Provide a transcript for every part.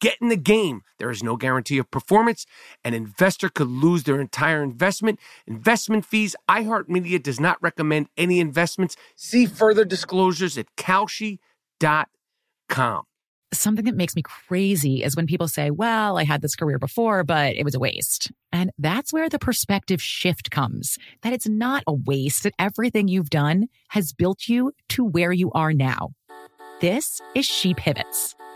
Get in the game. There is no guarantee of performance. An investor could lose their entire investment. Investment fees. iHeartMedia does not recommend any investments. See further disclosures at Kalshi.com. Something that makes me crazy is when people say, well, I had this career before, but it was a waste. And that's where the perspective shift comes that it's not a waste, that everything you've done has built you to where you are now. This is She Pivots,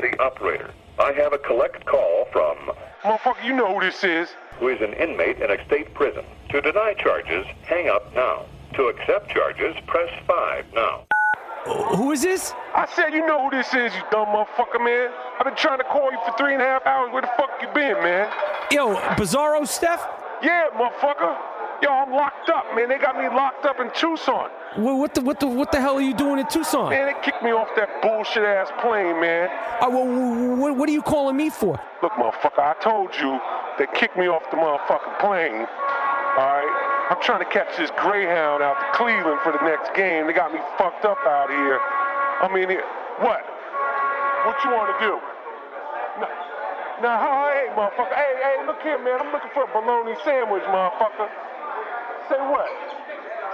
the operator. I have a collect call from Motherfucker, you know who this is. who is an inmate in a state prison. To deny charges, hang up now. To accept charges, press 5 now. Who is this? I said you know who this is, you dumb motherfucker, man. I've been trying to call you for three and a half hours. Where the fuck you been, man? Yo, Bizarro Steph? Yeah, motherfucker. Yo, I'm locked up, man. They got me locked up in Tucson. What, what the what the what the hell are you doing in Tucson? Man, they kicked me off that bullshit ass plane, man. Uh, wha- wha- what, are you calling me for? Look, motherfucker, I told you they kicked me off the motherfucking plane. Alright? I'm trying to catch this Greyhound out to Cleveland for the next game. They got me fucked up out here. I mean, it- what? What you want to do? No, now, hey, motherfucker. Hey, hey, look here, man. I'm looking for a bologna sandwich, motherfucker. Say what?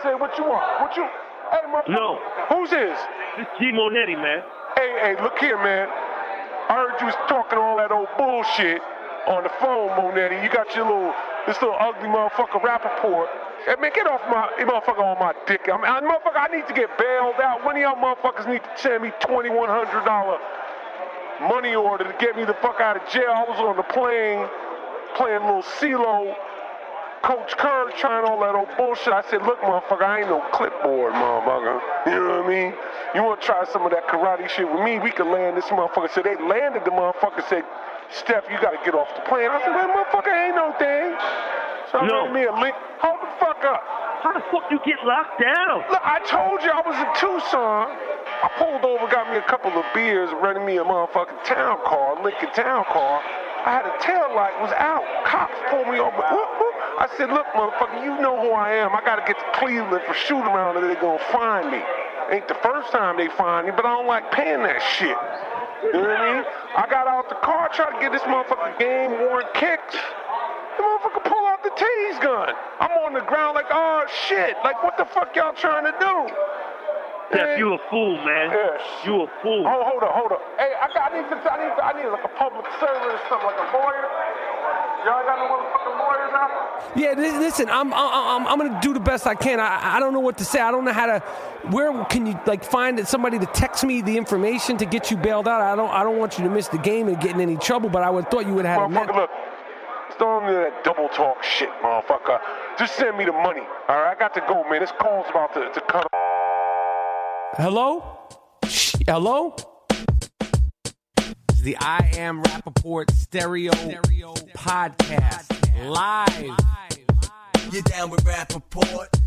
Say what you want. What you? Hey, motherfucker. No. Who's this? This G Monetti, man. Hey, hey, look here, man. I heard you was talking all that old bullshit on the phone, Monetti. You got your little, this little ugly motherfucker Rapaport. Hey, man, get off my, you motherfucker on my dick. I mean, I, motherfucker, I need to get bailed out. One of y'all motherfuckers need to send me $2,100 money order to get me the fuck out of jail. I was on the plane playing little CeeLo. Coach Kerr trying all that old bullshit. I said, look, motherfucker, I ain't no clipboard, motherfucker. You know what I mean? You want to try some of that karate shit with me? We can land this motherfucker. So they landed the motherfucker, said, Steph, you got to get off the plane. I said, well, motherfucker, ain't no thing. So I No. made me a link. Hold the fuck up. How the fuck you get locked down? Look, I told you I was in Tucson. I pulled over, got me a couple of beers, rented me a motherfucking town car, Lincoln town car. I had a tail light was out. Cops pulled me over. I said, look, motherfucker, you know who I am. I gotta get to Cleveland for shoot around or they're gonna find me. Ain't the first time they find me, but I don't like paying that shit. You know what I mean? I got out the car, tried to get this motherfucker game worn kicks. The motherfucker pull out the tase gun. I'm on the ground like, oh shit. Like, what the fuck y'all trying to do? Steph, you a fool, man. Yes. You a fool. Hold, hold up, hold up. Hey, I, got, I need to, I need, I need like a public servant or something, like a lawyer. Y'all got no motherfucking lawyers out there? Yeah, li- listen, I'm I'm I'm gonna do the best I can. I I don't know what to say. I don't know how to. Where can you like find somebody to text me the information to get you bailed out? I don't I don't want you to miss the game and get in any trouble. But I would thought you would have had a Motherfucker, look. Stop me that double talk shit, motherfucker. Just send me the money. All right, I got to go, man. This call's about to, to cut. Hello, Shh, hello. It's the I Am Rapaport Stereo, podcast live. You're down with Rappaport?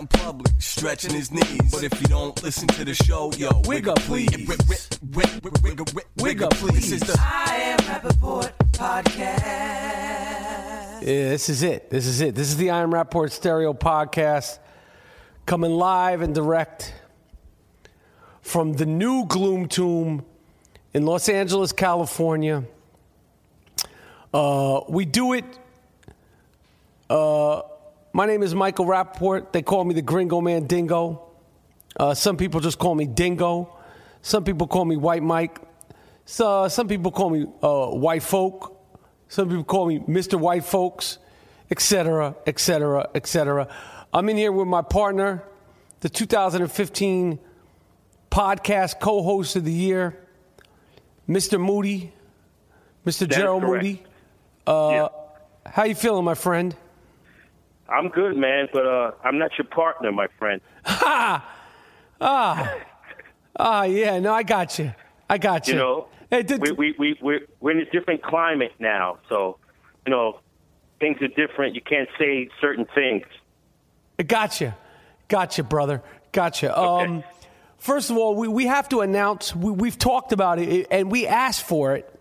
in public, stretching his knees. But if you don't listen to the show, yo, Wig wig up, up, please. please. Wig, wig, wig, wig, wig, wig, wig up, please. This is the I Am Rapaport podcast. Yeah, this is it. This is it. This is the I Am Rapaport Stereo podcast coming live and direct from the new Gloom Tomb in Los Angeles, California. Uh, we do it. Uh, my name is Michael Rapaport. They call me the Gringo Man Dingo. Uh, some people just call me Dingo. Some people call me White Mike. So, some people call me uh, White Folk. Some people call me Mr. White Folks, etc., etc., etc. I'm in here with my partner, the 2015 podcast co-host of the year, Mr. Moody, Mr. That Gerald. Moody. Uh, Yeah. How you feeling, my friend? I'm good, man, but uh, I'm not your partner, my friend. Ah, ah, yeah, no, I got you. I got you. You know, Hey, did- we, we, we, we're, we're in a different climate now, so, you know, things are different. You can't say certain things. Gotcha. Gotcha, brother. Gotcha. Um, first of all, we, we have to announce, we, we've talked about it, and we asked for it,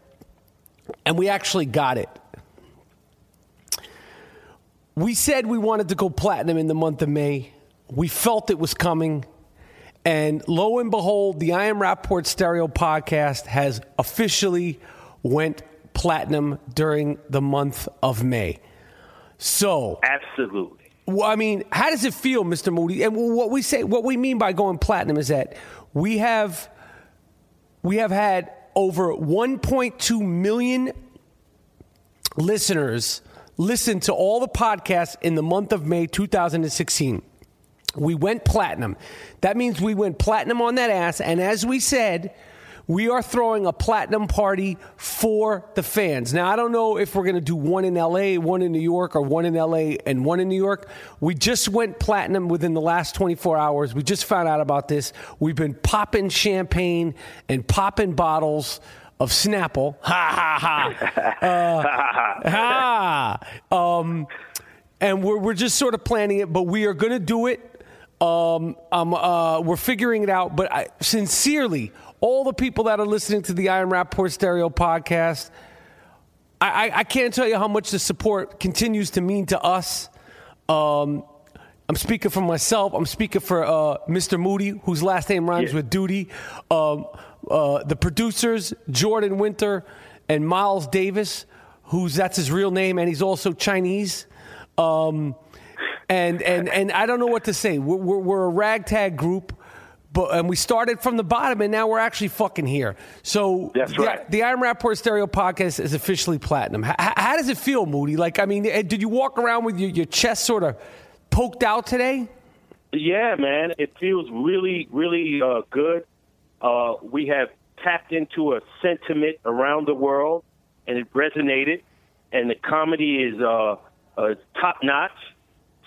and we actually got it. We said we wanted to go platinum in the month of May. We felt it was coming. And lo and behold, the I Am Rapaport Stereo podcast has officially went platinum during the month of May. So, Absolutely. well, I mean, how does it feel, Mr. Moody? And what we say, what we mean by going platinum is that we have we have had over 1.2 million listeners listen to all the podcasts in the month of May 2016. We went platinum. That means we went platinum on that ass. And as we said, we are throwing a platinum party for the fans. Now, I don't know if we're going to do one in LA, one in New York, or one in LA and one in New York. We just went platinum within the last 24 hours. We just found out about this. We've been popping champagne and popping bottles of Snapple. Ha ha ha. Uh, ha. Um, and we're, we're just sort of planning it, but we are going to do it. Um, um, uh, we're figuring it out. But I, sincerely, all the people that are listening to the I Am Rapaport Stereo podcast, I, I, I can't tell you how much the support continues to mean to us. Um, I'm speaking for myself. I'm speaking for uh, Mr. Moody, whose last name rhymes Yeah. with duty. Um, uh, the producers, Jordan Winter and Miles Davis, who's that's his real name, and he's also Chinese. Um, and and and I don't know what to say. We're, we're, we're a ragtag group, but and we started from the bottom, and now we're actually fucking here. So That's the, right. the I Am Rapaport Stereo podcast is officially platinum. How, how does it feel, Moody? Like, I mean, eh, did you walk around with your, your chest sort of poked out today? Yeah, man, it feels really, really uh, good. Uh, we have tapped into a sentiment around the world, and it resonated. And the comedy is uh, uh, top notch.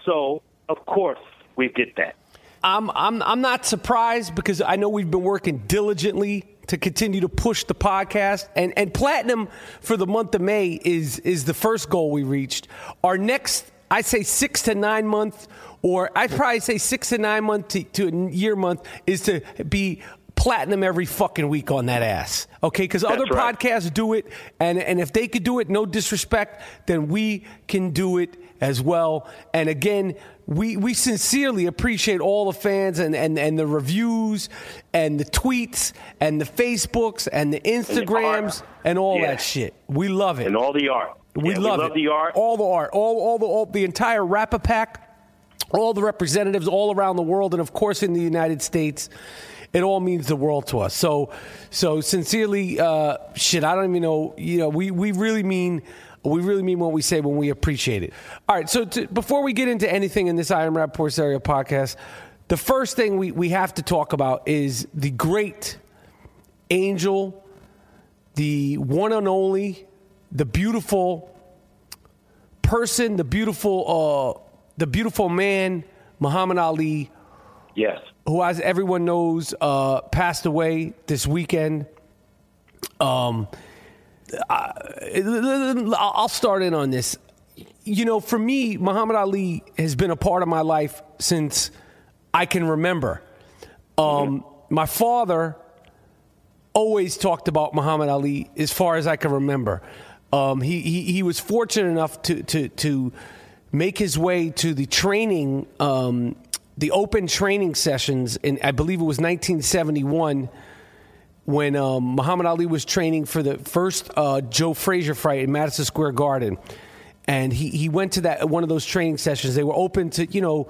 So, of course, we get that. I'm I'm I'm not surprised because I know we've been working diligently to continue to push the podcast and and platinum for the month of May is is the first goal we reached. Our next I say 6 to 9 month or I'd probably say 6 to 9 month to, to a year month is to be platinum every fucking week on that ass. Okay, because other right. podcasts do it, and and if they could do it, no disrespect, then we can do it as well. And again, we we sincerely appreciate all the fans and and and the reviews and the tweets and the Facebooks and the Instagrams art. and, all Yeah. that shit. We love it. and all the art. We Yeah, love, we love the art. All the art. All, all the all, the entire Rapper Pack, all the representatives all around the world, and of course in the United States. It all means the world to us. So, so sincerely, uh, shit. I don't even know. You know, we we really mean. We really mean what we say when we appreciate it. All right, so to, before we get into anything in this I Am Rapaport Stereo podcast, the first thing we, we have to talk about is the great angel, the one and only, the beautiful person, the beautiful, uh, the beautiful man, Muhammad Ali, Yes. Who, as everyone knows, uh, passed away this weekend. Um, I, I'll start in on this. You know, for me, Muhammad Ali has been a part of my life since I can remember. Um, My father always talked about Muhammad Ali as far as I can remember. Um, he, he he was fortunate enough to to to make his way to the training, um, the open training sessions in I believe it was 1971 when um, Muhammad Ali was training for the first uh, Joe Frazier fight in Madison Square Garden, and he he went to that one of those training sessions. They were open to you know.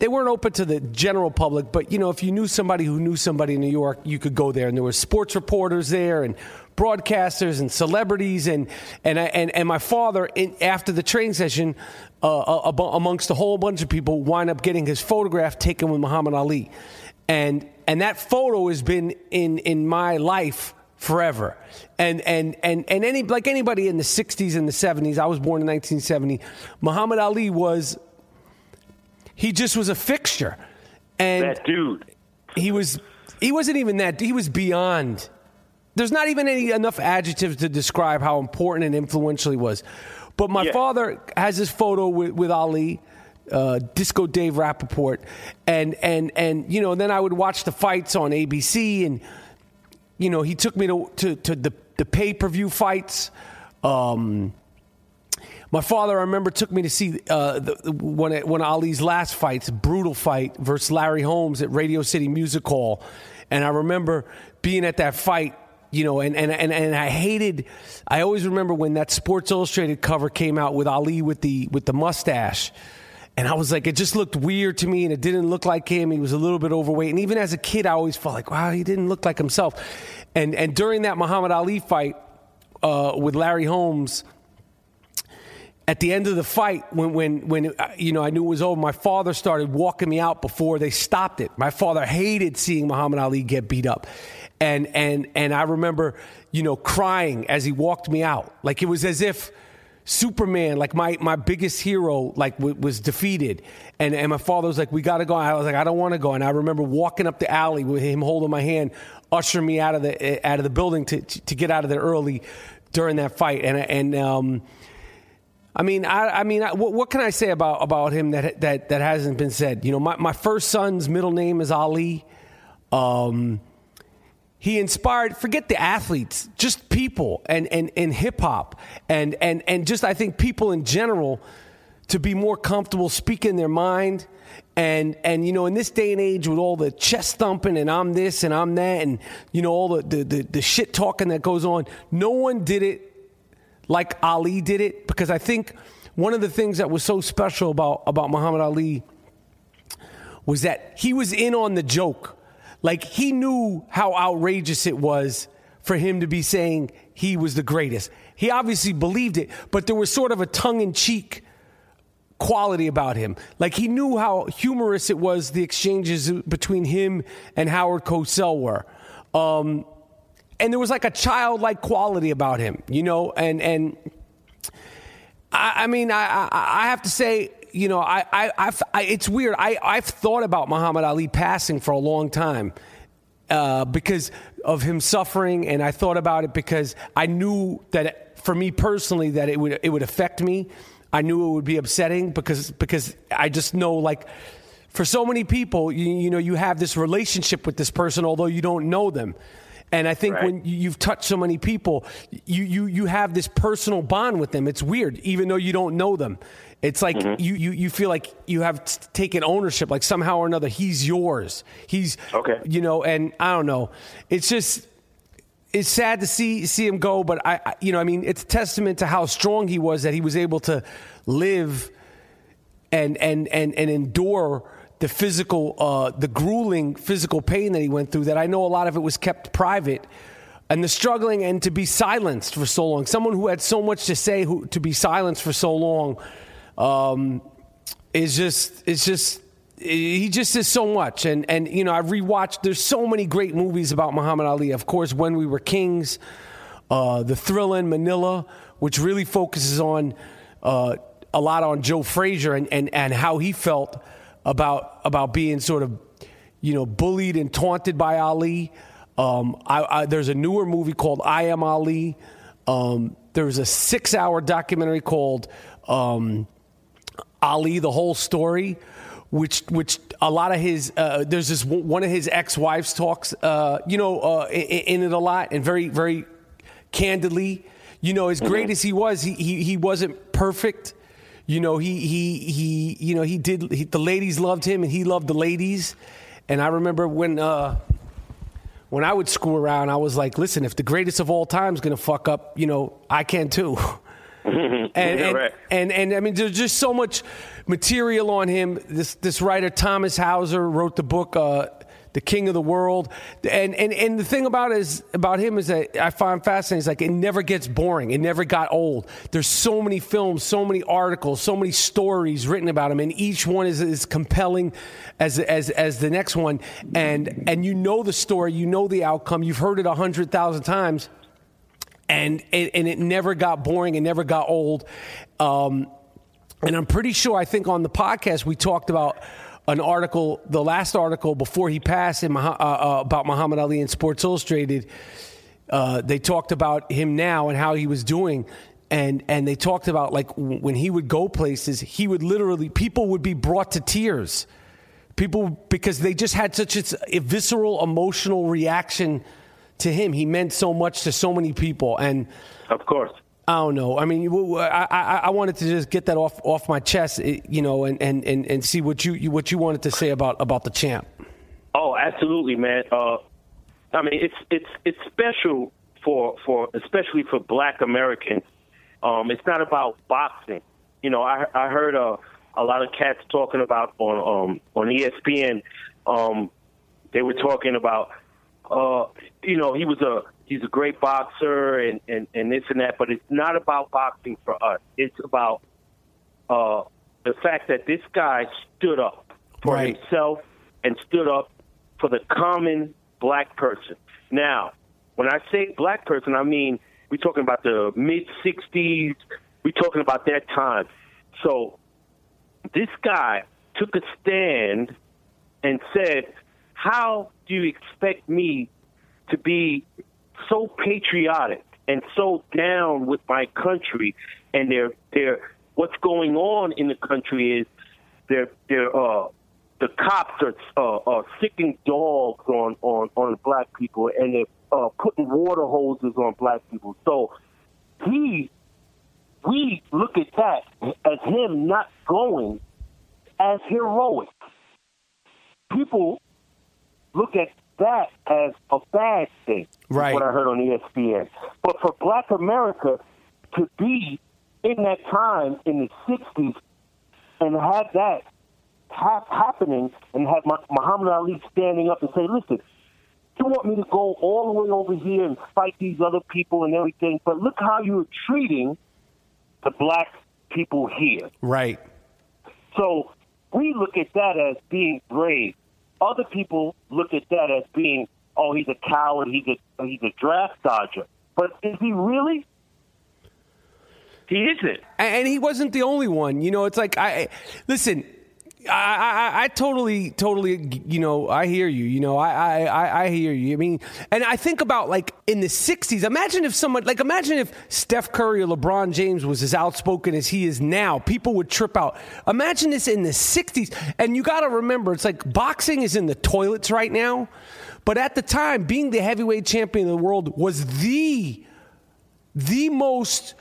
They weren't open to the general public, but you know, if you knew somebody who knew somebody in New York, you could go there. And there were sports reporters there, and broadcasters, and celebrities, and and I, and and my father, in, after the training session, uh, amongst a whole bunch of people, wind up getting his photograph taken with Muhammad Ali, and and that photo has been in in my life forever. And and and and any like anybody in the 60s and the 70s, I was born in 1970. Muhammad Ali was he just was a fixture. And That dude. he was he wasn't even that he was beyond there's not even any enough adjectives to describe how important and influential he was but my Yeah. father has this photo with, with ali uh, disco dave rapaport and and and you know then i would watch the fights on abc and you know he took me to to, to the, the pay-per-view fights um, my father, I remember, took me to see uh, the, the- one of- one of Ali's last fights, brutal fight versus Larry Holmes at Radio City Music Hall, and I remember being at that fight. You know, and, and, and, and I hated. I always remember when that Sports Illustrated cover came out with Ali with the with the mustache, and I was like, it just looked weird to me, and it didn't look like him. He was a little bit overweight, and even as a kid, I always felt like, wow, he didn't look like himself. And and during that Muhammad Ali fight uh, with Larry Holmes at the end of the fight, when when when uh, you know I knew it was over, my father started walking me out before they stopped it. My father hated seeing Muhammad Ali get beat up, and and and I remember you know crying as he walked me out, like it was as if. Superman, like my, my biggest hero, like w- was defeated, and and my father was like, "We got to go." I was like, "I don't want to go," and I remember walking up the alley with him holding my hand, ushering me out of the eh, out of the building to to, to get out of there early during that fight, and and um, I mean, I, I mean, I, what, what can I say about, about him that, that, that hasn't been said? You know, my, my first son's middle name is Ali. Um, he inspired, forget the athletes, just people and, and, and hip hop and, and, and just, I think, people in general to be more comfortable speaking their mind. And, and, you know, in this day and age with all the chest thumping and I'm this and I'm that and, you know, all the, the, the, the shit talking that goes on, no one did it like Ali did it because I think one of the things that was so special about about Muhammad Ali was that he was in on the joke. Like he knew how outrageous it was for him to be saying he was the greatest. He obviously believed it, but there was sort of a tongue in cheek quality about him. Like he knew how humorous it was the exchanges between him and Howard Cosell were. Um, and there was like a childlike quality about him, you know, and and I, I mean, I, I I have to say, you know, I, I I've, I it's weird. I I've thought about Muhammad Ali passing for a long time uh, because of him suffering, and I thought about it because I knew that it, for me personally that it would it would affect me. I knew it would be upsetting because because I just know like for so many people, you, you know, you have this relationship with this person, although you don't know them. And I think Right. when you- you've touched so many people, you, you, you have this personal bond with them. It's weird, even though you don't know them. It's like Mm-hmm. you, you, you feel like you have t- taken ownership, like somehow or another, he's yours. He's, Okay. you know, and I don't know. It's just, it's sad to see see him go, but I, I you know, I mean, it's a testament to how strong he was that he was able to live and and and and endure the physical, uh, the grueling physical pain that he went through. That I know a lot of it was kept private, and the struggling and to be silenced for so long. Someone who had so much to say, who to be silenced for so long, um, is just it's just he just is so much. And and you know I've rewatched there's so many great movies about Muhammad Ali. Of course when we were kings uh, the Thrilla in Manila which really focuses on uh, a lot on Joe Frazier and, and and how he felt about about being sort of you know bullied and taunted by Ali. Um, I, I, there's a newer movie called I Am Ali. Um, there's a six hour documentary called um, Ali, the whole story, which which a lot of his uh, there's this one of his ex wives talks, uh, you know, uh, in, in it a lot and very very candidly. You know, as great as he was, he he, he wasn't perfect. You know, he he he you know he did he, the ladies loved him and he loved the ladies. And I remember when uh, when I would screw around, I was like, listen, if the greatest of all time is gonna fuck up, you know, I can too. and, and, right. and and I mean, there's just so much material on him. This this writer Thomas Hauser wrote the book, uh, "The King of the World," and and and the thing about is about him is that I find fascinating. Is like it never gets boring. It never got old. There's so many films, so many articles, so many stories written about him, and each one is as compelling as as as the next one. And and you know the story, you know the outcome. You've heard it a hundred thousand times and it, and it never got boring. and never got old. Um, and I'm pretty sure. I think on the podcast we talked about an article, the last article before he passed in, uh, uh, about Muhammad Ali in Sports Illustrated. Uh, they talked about him now and how he was doing. And, and they talked about like when he would go places, he would literally people would be brought to tears people because they just had such a visceral emotional reaction to him. He meant so much to so many people, and Of course. I don't know. I mean, I I wanted to just get that off off my chest, eh, you know, and, and, and, and see what you you- what you wanted to say about about the champ. Oh, absolutely, man. Uh, I mean, it's it's it's special for for especially for Black Americans. Um, it's not about boxing. You know, I I heard uh, a lot of cats talking about on um, on ESPN. Um, they were talking about, uh, you know, he was a he's a great boxer and, and and this and that, but it's not about boxing for us. It's about uh, the fact that this guy stood up for Right. himself and stood up for the common black person. Now, when I say black person, I mean we're talking about the mid '60s. We're talking about that time. So this guy took a stand and said, "How do you expect me to be so patriotic and so down with my country and their their what's going on in the country is they're they're uh the cops are uh, are sicking dogs on on on black people and they're uh, putting water hoses on black people. So he we look at that as him not going as heroic. People look at that as a bad thing. Right. What I heard on ESPN. But for Black America to be in that time in the '60s and have that hap- happening, and have Muhammad Ali standing up and say, "Listen, you want me to go all the way over here and fight these other people and everything, but look how you're treating the black people here." Right. So we look at that as being brave. Other people look at that as being, oh, he's a coward, he's a he's a draft dodger. But is he really? He isn't. and he wasn't the only one. You know, it's like I listen. I, I, I totally, totally, you know, I hear you. You know, I, I, I- hear you. I mean, and I think about like in the '60s. Imagine if someone, like, imagine if Steph Curry or LeBron James was as outspoken as he is now. People would trip out. Imagine this in the '60s. And you got to remember, it's like boxing is in the toilets right now, but at the time, being the heavyweight champion of the world was the, the most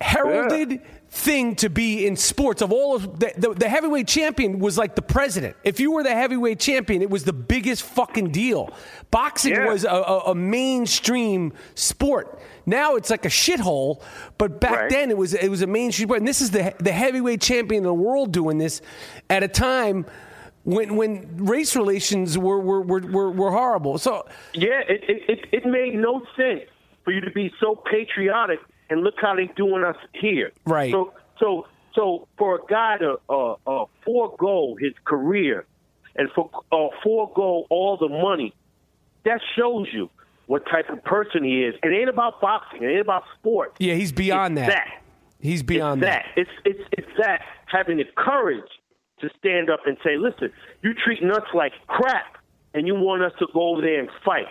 heralded thing to be in sports of all of the, the, the heavyweight champion was like the president. If you were the heavyweight champion it was the biggest fucking deal. Boxing Yeah. was a, a, a mainstream sport. Now it's like a shithole but back Right. then it was it was a mainstream sport. And this is the the heavyweight champion of the world doing this at a time when when race relations were were, were, were, were horrible. So Yeah, it, it, it, it made no sense for you to be so patriotic and look how they're doing us here. Right. So so so for a guy to uh, uh, forego his career and for uh, forego all the money, that shows you what type of person he is. It ain't about boxing. It ain't about sports. yeah he's beyond that. that. he's beyond that. that. It's it's it's that having the courage to stand up and say, "Listen, you treating us like crap, and you want us to go over there and fight."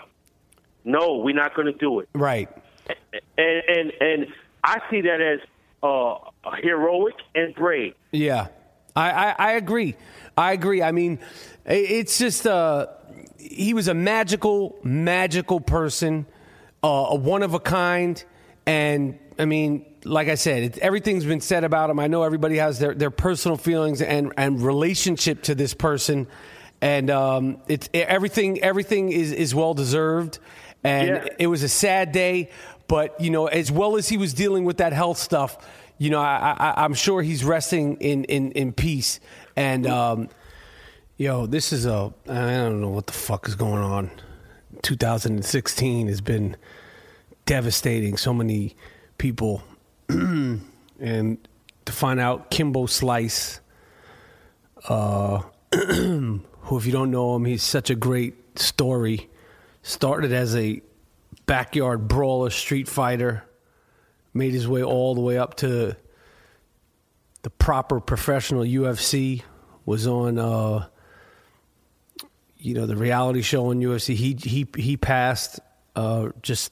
No, we're not going to do it. right And and and I see that as uh, heroic and brave. Yeah, I, I, I agree. I agree. I mean, it's just uh, he was a magical, magical person, uh, a one of a kind, and I mean, like I said, it, everything's been said about him. I know everybody has their, their personal feelings and, and relationship to this person, and um, it's everything. Everything is is well deserved, and Yeah. it was a sad day. But you know, as well as he was dealing with that health stuff, you know, I, I'm sure he's resting in in, in peace. And um, yo, this is a I don't know what the fuck is going on. 2016 has been devastating. So many people, and to find out Kimbo Slice, uh, who, if you don't know him, he's such a great story. Started as a backyard brawler, street fighter, made his way all the way up to the proper professional UFC. Was on, uh, you know, the reality show on UFC. He he he passed. Uh, just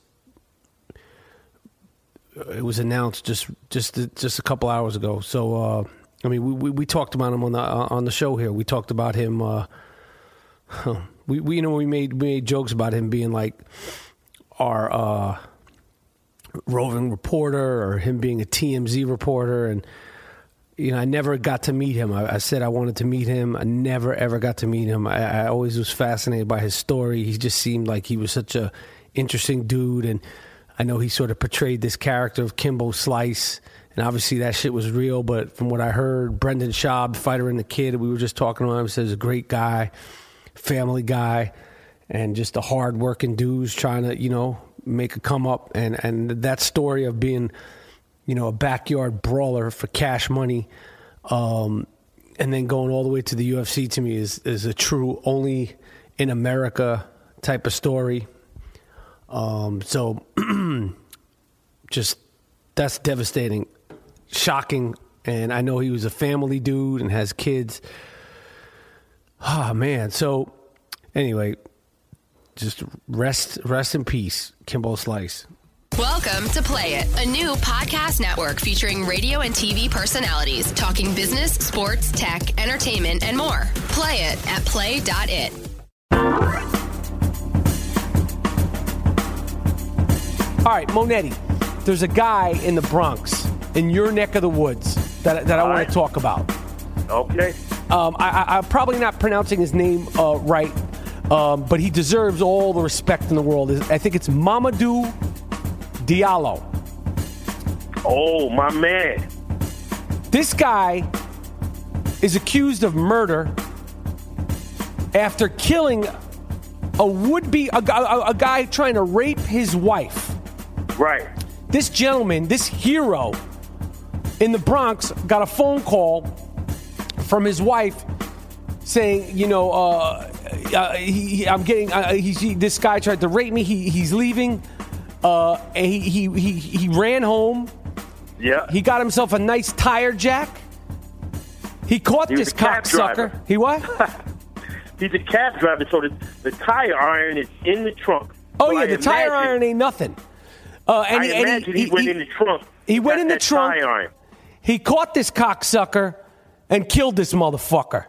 it was announced just just just a couple hours ago. So uh, I mean, we, we we talked about him on the uh, on the show here. We talked about him. Uh, we, we you know we made we made jokes about him being like our uh, roving reporter or him being a TMZ reporter and you know I never got to meet him. I, I said I wanted to meet him. I never ever got to meet him. I, I always was fascinated by his story. He just seemed like he was such a interesting dude and I know he sort of portrayed this character of Kimbo Slice and obviously that shit was real, but from what I heard, Brendan Schaub, fighter and the kid, we were just talking about him, says a great guy, family guy, and just the hard working dude who's trying to, you know, make a come up. And, and that story of being, you know, a backyard brawler for cash money, um, and then going all the way to the UFC to me is, is a true only in America type of story. Um, so just that's devastating, shocking. And I know he was a family dude and has kids. Ah, man. So anyway, just rest, rest in peace, Kimbo Slice. Welcome to Play It, a new podcast network featuring radio and TV personalities talking business, sports, tech, entertainment, and more. Play it at play.it. All right, Monetti. There's a guy in the Bronx, in your neck of the woods, that, that I want right. to talk about. Okay. Um, I, I, I'm probably not pronouncing his name uh, right, um, but he deserves all the respect in the world. I think it's Mamadou Diallo. Oh, my man. This guy is accused of murder after killing a would-be a, a, a guy trying to rape his wife. Right. This gentleman, this hero in the Bronx, got a phone call from his wife saying, you know, uh, uh, he, he- I'm getting uh, he's, he, this guy tried to rape me. He, he's leaving. Uh, and he, he he he ran home. Yeah. He got himself a nice tire jack. He caught He this cocksucker. He what? He's a cab driver, so the, the tire iron is in the trunk. Oh So yeah, I the tire iron ain't nothing. Uh, and I he, and imagine he, went in the trunk. he went in the trunk. Tire iron. He caught this cocksucker and killed this motherfucker.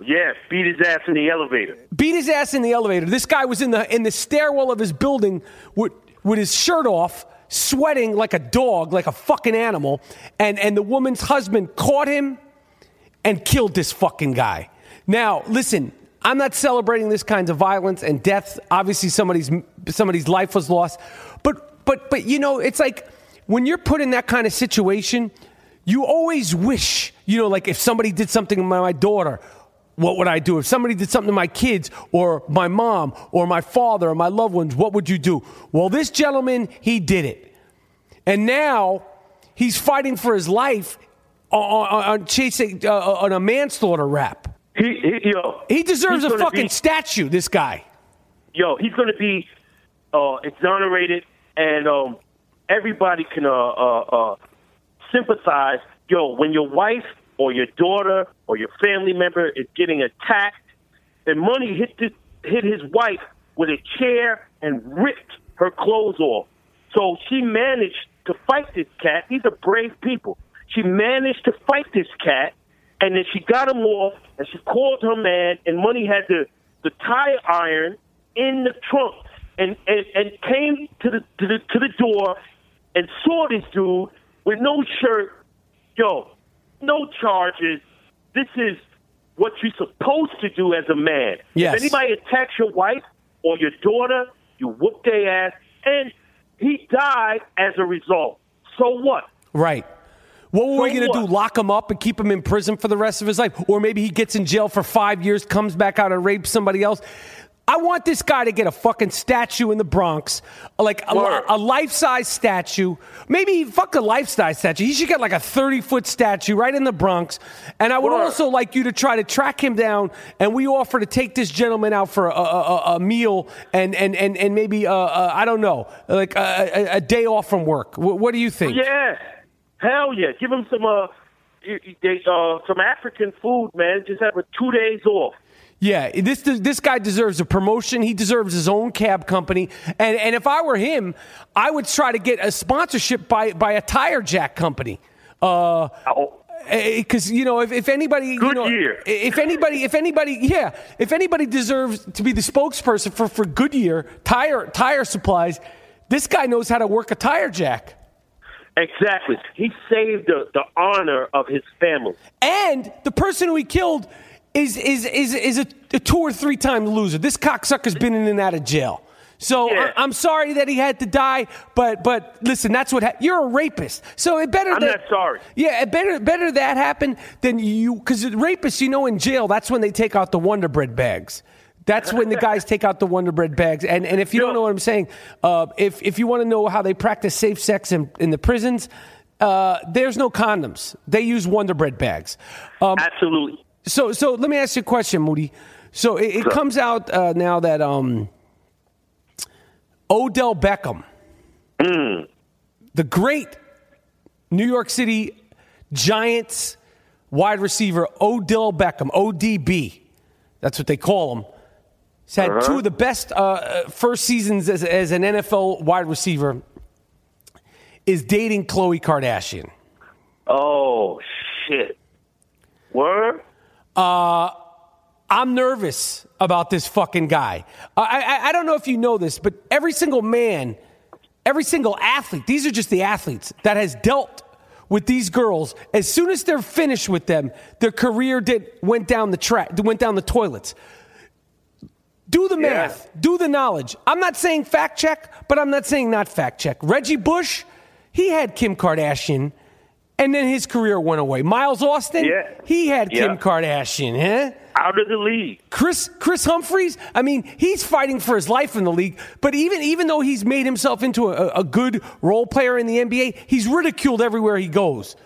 Yeah, beat his ass in the elevator. Beat his ass in the elevator. This guy was in the in the stairwell of his building with with his shirt off, sweating like a dog, like a fucking animal. And and the woman's husband caught him and killed this fucking guy. Now, listen, I'm not celebrating this kinds of violence and death. Obviously, somebody's somebody's life was lost, but but but you know, it's like when you're put in that kind of situation, you always wish, you know, like if somebody did something to my daughter. What would I do? If somebody did something to my kids or my mom or my father or my loved ones, what would you do? Well, this gentleman, he did it. And now he's fighting for his life on, on, on chasing uh, on a manslaughter rap. He, he yo, He deserves a fucking be- statue. This guy. yo, he's going to be uh, exonerated, and um, everybody can uh, uh, uh, sympathize. Yo, when your wife or your daughter or your family member is getting attacked, and money hit the, hit his wife with a chair and ripped her clothes off. So she managed to fight this cat. These are brave people. She managed to fight this cat, and then she got him off, and she called her man, and Money had the, the tire iron in the trunk, and, and, and came to the, to the to the door, and saw this dude with no shirt. Yo, no charges. This is what you're supposed to do as a man. Yes. If anybody attacks your wife or your daughter, you whoop their ass, and he died as a result. So what? Right. What were we going to do? Lock him up and keep him in prison for the rest of his life? Or maybe he gets in jail for five years, comes back out and rapes somebody else? I want this guy to get a fucking statue in the Bronx, like a, a life size statue. Maybe fuck a life size statue. He should get like a 30 foot statue right in the Bronx. And I would Word. also like you to try to track him down. And we offer to take this gentleman out for a, a, a, meal and, and, and, and maybe, uh, uh, I don't know, like a, a, a day off from work. What, what do you think? Yeah, hell yeah. Give him some uh, they, uh, some African food, man. Just have a two days off. Yeah, this this guy deserves a promotion. He deserves his own cab company. And and if I were him, I would try to get a sponsorship by by a tire jack company. Uh, Oh, eh, eh, because you know if, if anybody you know, Goodyear. Eh, if anybody if anybody yeah if anybody deserves to be the spokesperson for for Goodyear tire tire supplies, this guy knows how to work a tire jack. exactly. He saved the, the honor of his family. And the person who he killed is is is is a, a two or three time loser. This cocksucker's been in and out of jail. So Yeah. I, am sorry that he had to die, but but listen, that's what ha- you're a rapist. So it better I'm that, not sorry. Yeah, it better better that happen than you because rapists, you know, in jail, that's when they take out the Wonder Bread bags. That's when the guys take out the Wonder Bread bags. And and if you don't know what I'm saying, uh, if if you want to know how they practice safe sex in, in the prisons, uh, there's no condoms. They use Wonder Bread bags. Um, Absolutely. So, so let me ask you a question, Moody. So it, it comes out uh, now that um, Odell Beckham, the great New York City Giants wide receiver Odell Beckham, ODB, that's what they call him, has had two of the best uh, uh, first seasons as, as an NFL wide receiver. Is dating Khloe Kardashian. Oh shit. Word. Uh, I'm nervous about this fucking guy. Uh, I, I, I don't know if you know this, but every single man, every single athlete, these are just the athletes that has dealt with these girls. As soon as they're finished with them, their career did went down the track, went down the toilets. Do the math, do the knowledge. I'm not saying fact check, but I'm not saying not fact check. Reggie Bush, he had Kim Kardashian, and then his career went away. Miles Austin, Yeah. he had Kim Kardashian, huh? Out of the league. Chris Kris Humphries, I mean, he's fighting for his life in the league, but even even though he's made himself into a, a good role player in the NBA, he's ridiculed everywhere he goes.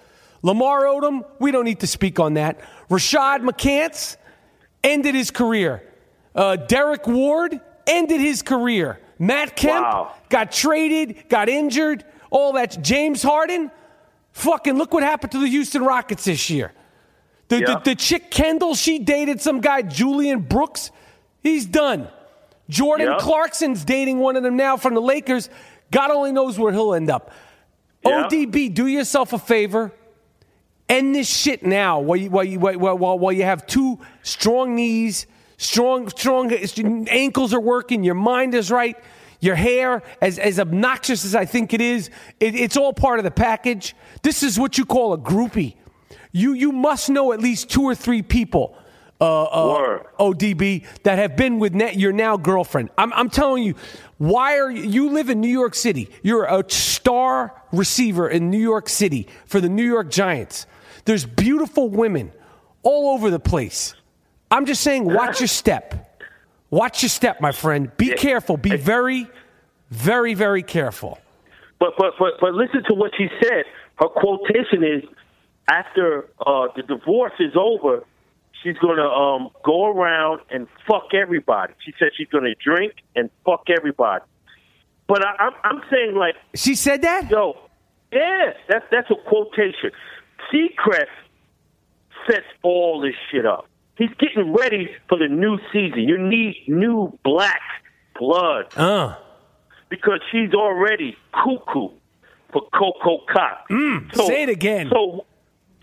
Lamar Odom, we don't need to speak on that. Rashad McCants ended his career. Uh, Derek Ward ended his career. Matt Kemp Wow. got traded, got injured, all that. James Harden, fucking look what happened to the Houston Rockets this year. The, Yeah. the, the chick Kendall, she dated some guy, Julian Brooks. He's done. Jordan Yeah. Clarkson's dating one of them now from the Lakers. God only knows where he'll end up. Yeah. ODB, do yourself a favor. End this shit now while you, while you, while, while, while you have two strong knees, strong, strong ankles are working, your mind is right, your hair, as, as obnoxious as I think it is, it, it's all part of the package. This is what you call a groupie. You, you must know at least two or three people, uh, uh, ODB, that have been with net, your now girlfriend. I'm, I'm telling you, why are you, you live in New York City? You're a star receiver in New York City for the New York Giants. There's beautiful women all over the place. I'm just saying, watch your step. Watch your step, my friend. Be careful. Be very, very, very careful. But but but but listen to what she said. Her quotation is, after uh, the divorce is over, she's gonna um, go around and fuck everybody. She said she's gonna drink and fuck everybody. But I, I'm I'm saying like, She said that? yo, yeah, that's that's a quotation. Seacrest sets all this shit up. He's getting ready for the new season. You need new black blood Uh. because she's already cuckoo for Coco Cox. Mm, say it again. So,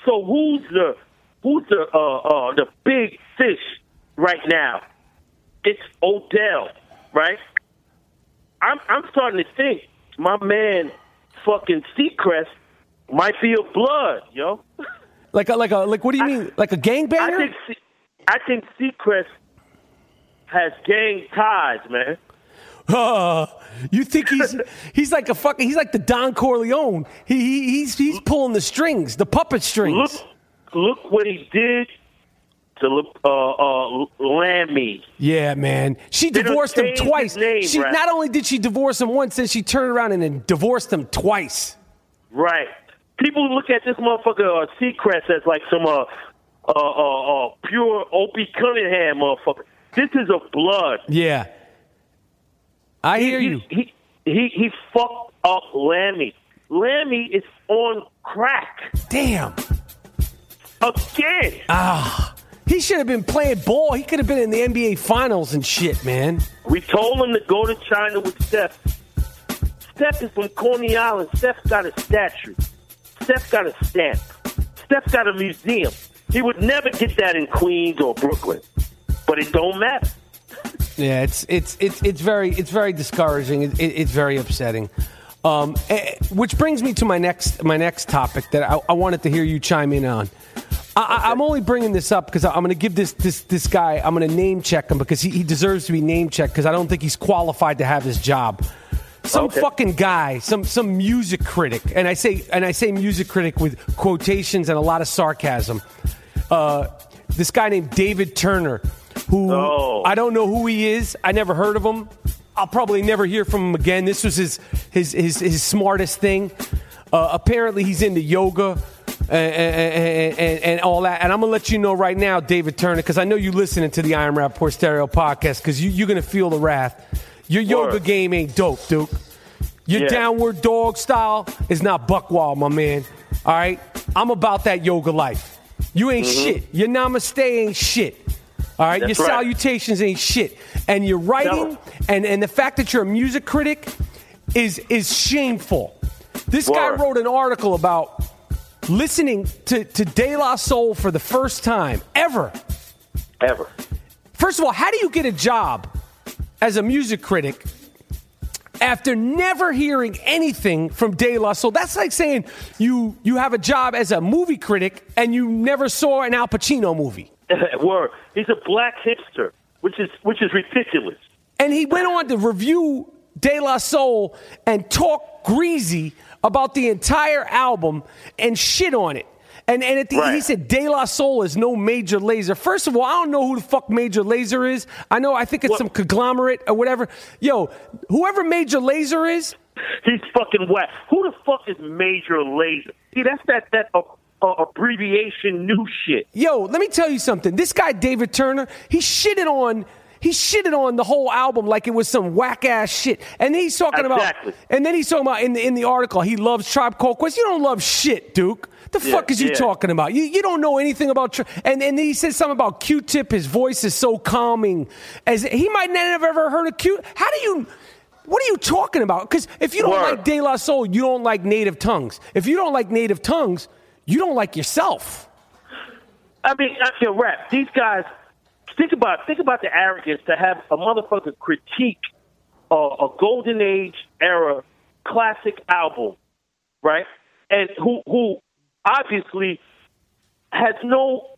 so who's the who's the uh, uh, the big fish right now? It's Odell, right? I'm I'm starting to think my man, fucking Seacrest, might be a blood, yo. Like a, like a, like, what do you mean? Like a gangbanger? think Se- I think Seacrest has gang ties, man. Uh, you think he's he's like a fucking he's like the Don Corleone. He, he he's he's pulling the strings, the puppet strings. look what he did to uh, uh, Lammy. Yeah, man. She They divorced him twice. name, she Brad. not only did she divorce him once, then she turned around and then divorced him twice. Right. People look at this motherfucker uh, Seacrest as like some uh, uh, uh, uh, pure Opie Cunningham motherfucker. This is a blood. Yeah. I hear he, you. He, he he fucked up Lammy. Lammy is on crack Damn. again. Ah. He should have been playing ball. He could have been in the NBA finals and shit, man. We told him to go to China with Steph. Steph is from Coney Island. Steph's got a statue. Steph's got a stamp. Steph's got a museum. He would never get that in Queens or Brooklyn. But it don't matter. Yeah, it's it's it's it's very it's very discouraging. It, it, it's very upsetting. Um, eh, which brings me to my next my next topic that I, I wanted to hear you chime in on. I, I'm only bringing this up because I'm going to give this this this guy. I'm going to name check him because he, he deserves to be name checked because I don't think he's qualified to have this job. Some Okay. fucking guy, some some music critic, and I say and I say music critic with quotations and a lot of sarcasm. Uh, this guy named David Turner, who Oh. I don't know who he is. I never heard of him. I'll probably never hear from him again. This was his his his, his smartest thing. Uh, apparently, he's into yoga and, and, and, and all that. And I'm gonna let you know right now, David Turner, because I know you're listening to the I Am Rapaport Stereo podcast, because you, you're gonna feel the wrath. Your yoga Word. game ain't dope, Duke. Your Yeah. downward dog style is not buck wild, my man. All right, I'm about that yoga life. You ain't shit. Your namaste ain't shit. All right, Mm-hmm. That's your right. salutations ain't shit. And your writing No. and, and the fact that you're a music critic is is shameful. This guy wrote an article about listening to, to De La Soul for the first time ever. Ever. First of all, how do you get a job as a music critic after never hearing anything from De La Soul? That's like saying you you have a job as a movie critic and you never saw an Al Pacino movie. Word. He's a black hipster, which is which is ridiculous. And he went on to review De La Soul and talk greasy about the entire album and shit on it. And, and at the, he said De La Soul is no Major Lazer. First of all, I don't know who the fuck Major Lazer is. I know, I think it's What? some conglomerate or whatever. Yo, whoever Major Lazer is, He's fucking whack. Who the fuck is Major Lazer? See, that's that that uh, uh, abbreviation new shit. Yo, let me tell you something. This guy, David Turner, he shitted on He shitted on the whole album like it was some whack ass shit. And then he's talking Exactly. about, and then he's talking about in the in the article he loves Tribe Called Quest. You don't love shit, Duke. The Yeah, fuck is you talking about? You you don't know anything about. Tri- and and then he says something about Q-Tip. His voice is so calming. As he might not have ever heard of Q. How do you? What are you talking about? Because if you don't Word. like De La Soul, you don't like native tongues. If you don't like native tongues, you don't like yourself. I mean, I feel rap. These guys, think about think about the arrogance to have a motherfucker critique a, a golden age era classic album, right? And who who obviously has no,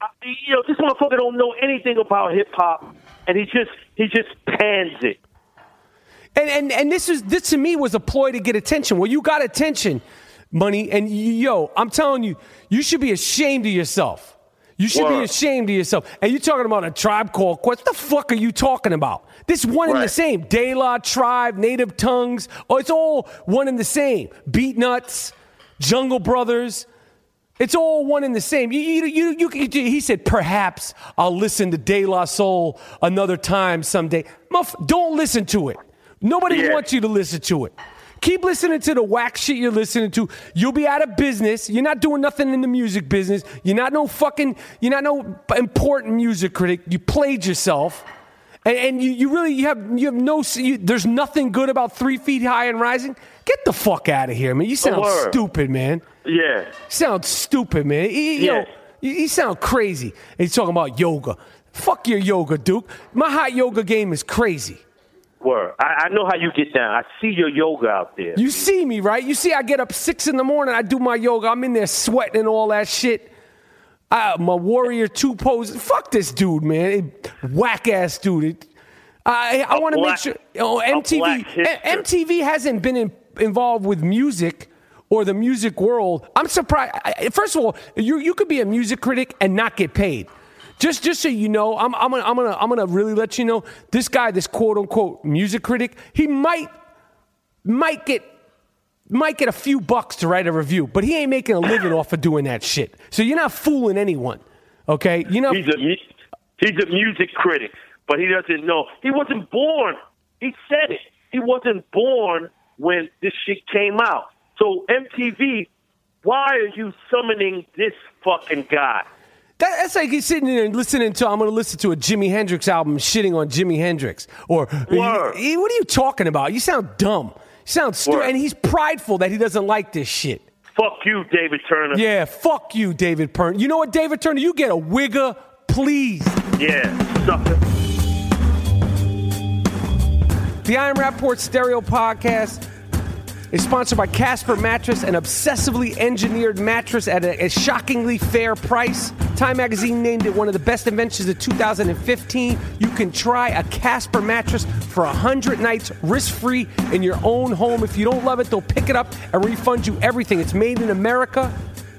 uh, you know, this motherfucker don't know anything about hip hop, and he just he just pans it. And and and this is this to me was a ploy to get attention. Well, you got attention, money, and yo, I'm telling you, you should be ashamed of yourself. You should be ashamed of yourself. And you're talking about a tribe called Quest. What the fuck are you talking about? This one and the same. De La Tribe, Native Tongues. Oh, it's all one and the same. Beatnuts, Jungle Brothers. It's all one and the same. You, you, you, you, you- he said, perhaps I'll listen to De La Soul another time someday. Muff, don't listen to it. Nobody Yeah. wants you to listen to it. Keep listening to the whack shit you're listening to. You'll be out of business. You're not doing nothing in the music business. You're not no fucking, you're not no important music critic. You played yourself. And, and you, you really, you have, you have no, you, there's nothing good about three feet high and rising. Get the fuck out of here, man. You sound word. stupid, man. Yeah, Sound stupid, man. You, you know, Yeah. you, you sound crazy. And he's talking about yoga. Fuck your yoga, Duke. My hot yoga game is crazy. Word. I, I know how you get down. I see your yoga out there. You see me, right? You see, I get up six in the morning. I do my yoga. I'm in there sweating and all that shit. I, my warrior two pose. Fuck this dude, man. Whack ass dude. It- I, I want to make sure. Oh, MTV. MTV hasn't been in, involved with music or the music world. I'm surprised. First of all, you you could be a music critic and not get paid. Just just so you know, I'm I'm gonna I'm gonna I'm gonna really let you know this guy, this quote unquote music critic, he might might get might get a few bucks to write a review, but he ain't making a living off of doing that shit. So you're not fooling anyone. Okay? You know He's a he's a music critic, but he doesn't know. He wasn't born. He said it. He wasn't born when this shit came out. So MTV, why are you summoning this fucking guy? That, that's like he's sitting there and listening to. I'm going to listen to a Jimi Hendrix album, shitting on Jimi Hendrix. Or Word. "Eh, what are you talking about? You sound dumb. You sound stupid. And he's prideful that he doesn't like this shit. Fuck you, David Turner. Yeah, fuck you, David Pern. You know what, David Turner? You get a wigger, please. Yeah, sucker. The I Am Rapaport Stereo Podcast is sponsored by Casper Mattress, an obsessively engineered mattress at a, a shockingly fair price. Time Magazine named it one of the best inventions of 2015. You can try a Casper mattress for 100 nights risk free in your own home. If you don't love it, they'll pick it up and refund you everything. It's made in America.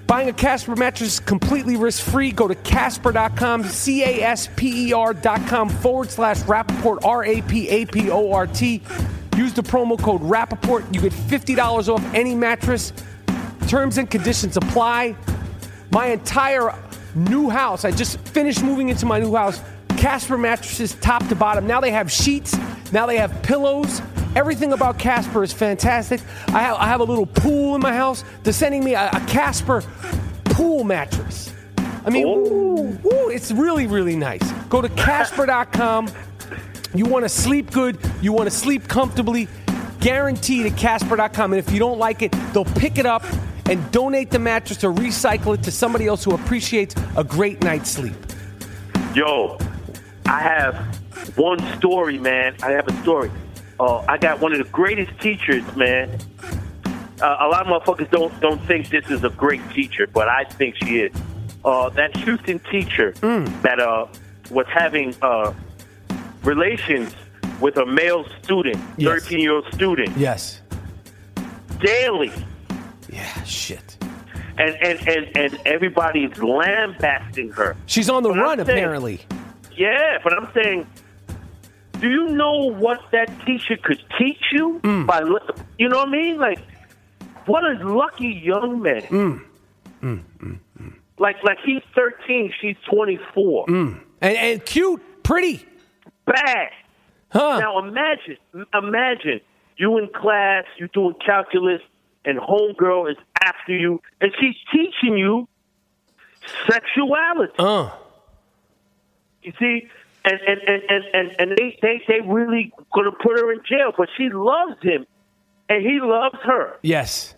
Buying a Casper mattress is completely risk free. Go to Casper.com, C A S P E R.com forward slash Rapaport, R A P A P O R T. Use the promo code Rapaport. You get $50 off any mattress. Terms and conditions apply. My entire new house, I just finished moving into my new house. Casper mattresses, top to bottom. Now they have sheets. Now they have pillows. Everything about Casper is fantastic. I have, I have a little pool in my house. They're sending me a, a Casper pool mattress. I mean, ooh, ooh, it's really, really nice. Go to Casper.com. You want to sleep good. You want to sleep comfortably. Guaranteed at Casper.com. And if you don't like it, they'll pick it up and donate the mattress or recycle it to somebody else who appreciates a great night's sleep. Yo, I have one story, man. I have a story. Uh, I got one of the greatest teachers, man. Uh, a lot of motherfuckers don't don't think this is a great teacher, but I think she is. Uh, that Houston teacher that uh, was having uh, relations with a male student, Yes. thirteen year old student, Yes. daily, Yeah, shit. and and and and everybody's lambasting her. She's on the But run, saying- apparently. Yeah, but I'm saying, do you know what that teacher could teach you mm. by, li- you know what I mean? Like, what a lucky young man. Mm. Mm, like, like he's 13, she's 24. And, and cute, pretty. Bad. Huh? Now imagine, imagine you in class, you doing calculus, and homegirl is after you, and she's teaching you sexuality. Uh. You see, and and and and, and, and they, they they really gonna put her in jail, but she loves him, and he loves her. Yes.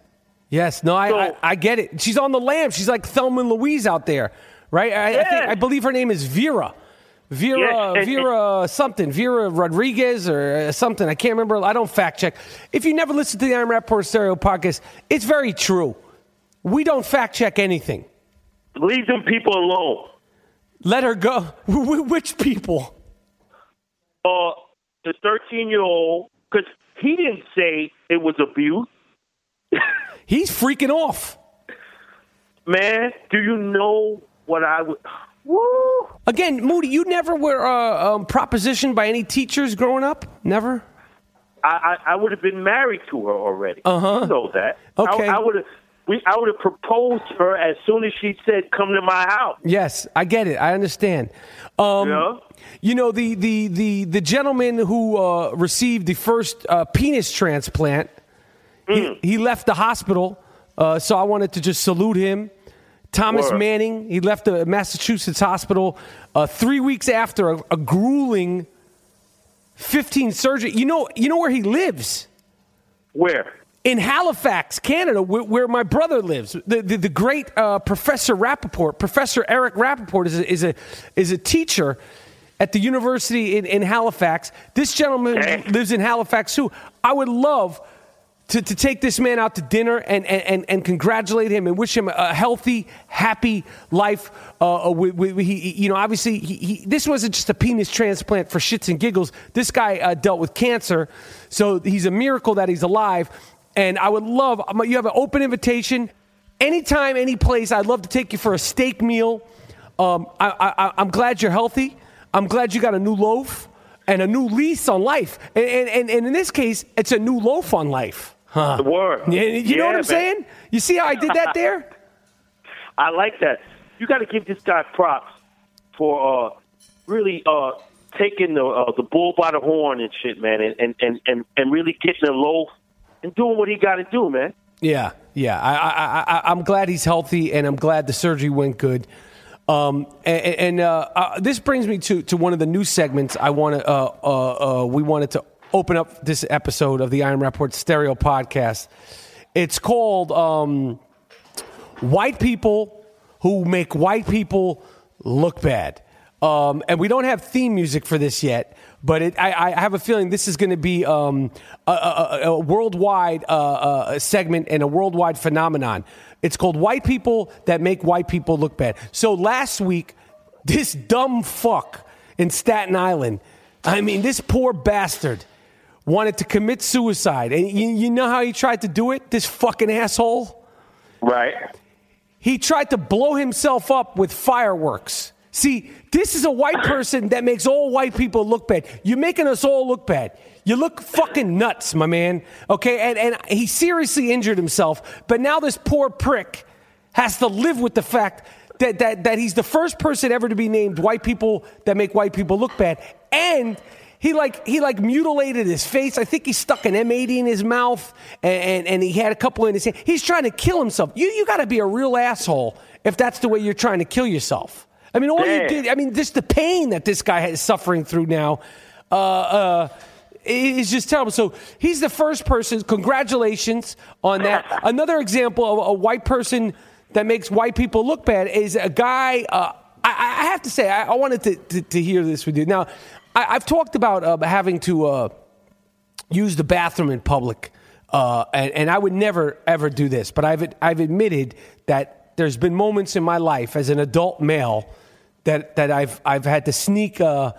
Yes. No, I, So- I, I get it. She's on the lam. She's like Thelma and Louise out there, right? I, I, think, I believe her name is Vera. Vera, Yes, Vera something, Vera Rodriguez or uh, something. I can't remember. I don't fact check. If you never listen to the I Am Rapaport Stereo podcast, it's very true. We don't fact check anything. Leave them people alone. Let her go. Which people? Uh, the thirteen year old, because he didn't say it was abuse. He's freaking off. Man, do you know what I would? Woo! Again, Moody, you never were uh, um, propositioned by any teachers growing up? Never? I, I, I would have been married to her already. Uh-huh. You know that. Okay. I, I would have. We, I would have proposed to her as soon as she said, "Come to my house." Yes, I get it. I understand. Um, Yeah. You know the the the the gentleman who uh, received the first uh, penis transplant. Mm. He, he left the hospital, uh, so I wanted to just salute him. Thomas Word. Manning. He left the Massachusetts hospital uh, three weeks after a, a grueling fifteen surgery. You know, you know where he lives Where? in Halifax, Canada, where, where my brother lives. The, the, the great uh, Professor Rapaport, Professor Eric Rapaport, is a, is a, is a teacher at the university in, in Halifax. This gentleman lives in Halifax too. I would love to, to take this man out to dinner and, and, and, congratulate him and wish him a healthy, happy life. Uh, uh, with, he, he- you know, obviously, he, he, this wasn't just a penis transplant for shits and giggles. This guy uh, dealt with cancer, so he's a miracle that he's alive. And I would love, um, you have an open invitation. Anytime, any place, I'd love to take you for a steak meal. Um, I, I, I'm glad you're healthy. I'm glad you got a new loaf and a new lease on life. And, and, and, in this case, it's a new loaf on life. Huh. The word. Yeah, you know what I'm man. saying? You see how I did that there? I like that. You got to give this guy props for uh, really uh, taking the uh, the bull by the horn and shit, man, and and and and, and really getting a loaf and doing what he got to do, man. Yeah, yeah. I, I, I, I'm glad he's healthy, and I'm glad the surgery went good. Um, and and uh, uh, this brings me to, to one of the new segments I want to. Uh, uh, uh, we wanted to open up this episode of the I Am Rapaport Stereo Podcast. It's called um, "White People Who Make White People Look Bad," um, and we don't have theme music for this yet. But it, I, I have a feeling this is going to be um, a, a, a worldwide uh, segment and a worldwide phenomenon. It's called White People That Make White People Look Bad. So last week, this dumb fuck in Staten Island, I mean, this poor bastard wanted to commit suicide. And you, you know how he tried to do it? This fucking asshole? Right. He tried to blow himself up with fireworks. See, this is a white person that makes all white people look bad. You're making us all look bad. You look fucking nuts, my man. Okay, and, and he seriously injured himself, but now this poor prick has to live with the fact that, that, that he's the first person ever to be named white people that make white people look bad. And he like he like mutilated his face. I think he stuck an M80 in his mouth, and, and, and he had a couple in his hand. He's trying to kill himself. You you got to be a real asshole if that's the way you're trying to kill yourself. I mean, all you did. I mean, just the pain that this guy is suffering through now. Uh, uh, is just terrible. So he's the first person. Congratulations on that. Another example of a white person that makes white people look bad is a guy. Uh, I, I have to say, I, I wanted to, to, to hear this with you. Now, I, I've talked about uh, having to uh, use the bathroom in public, uh, and, and I would never ever do this. But I've I've admitted that there's been moments in my life as an adult male that that I've I've had to sneak, uh,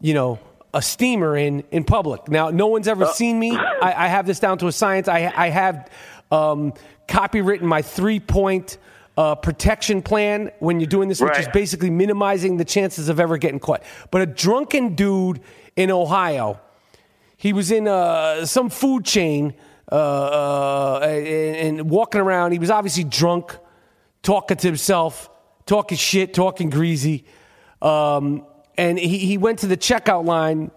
you know, a steamer in in public. Now, no one's ever seen me. I, I have this down to a science. I I have um, copywritten my three point. Uh, protection plan when you're doing this, which is basically minimizing the chances of ever getting caught. But a drunken dude in Ohio, he was in uh, some food chain uh, uh, and, and walking around. He was obviously drunk, talking to himself, talking shit, talking greasy. Um, and he, he went to the checkout line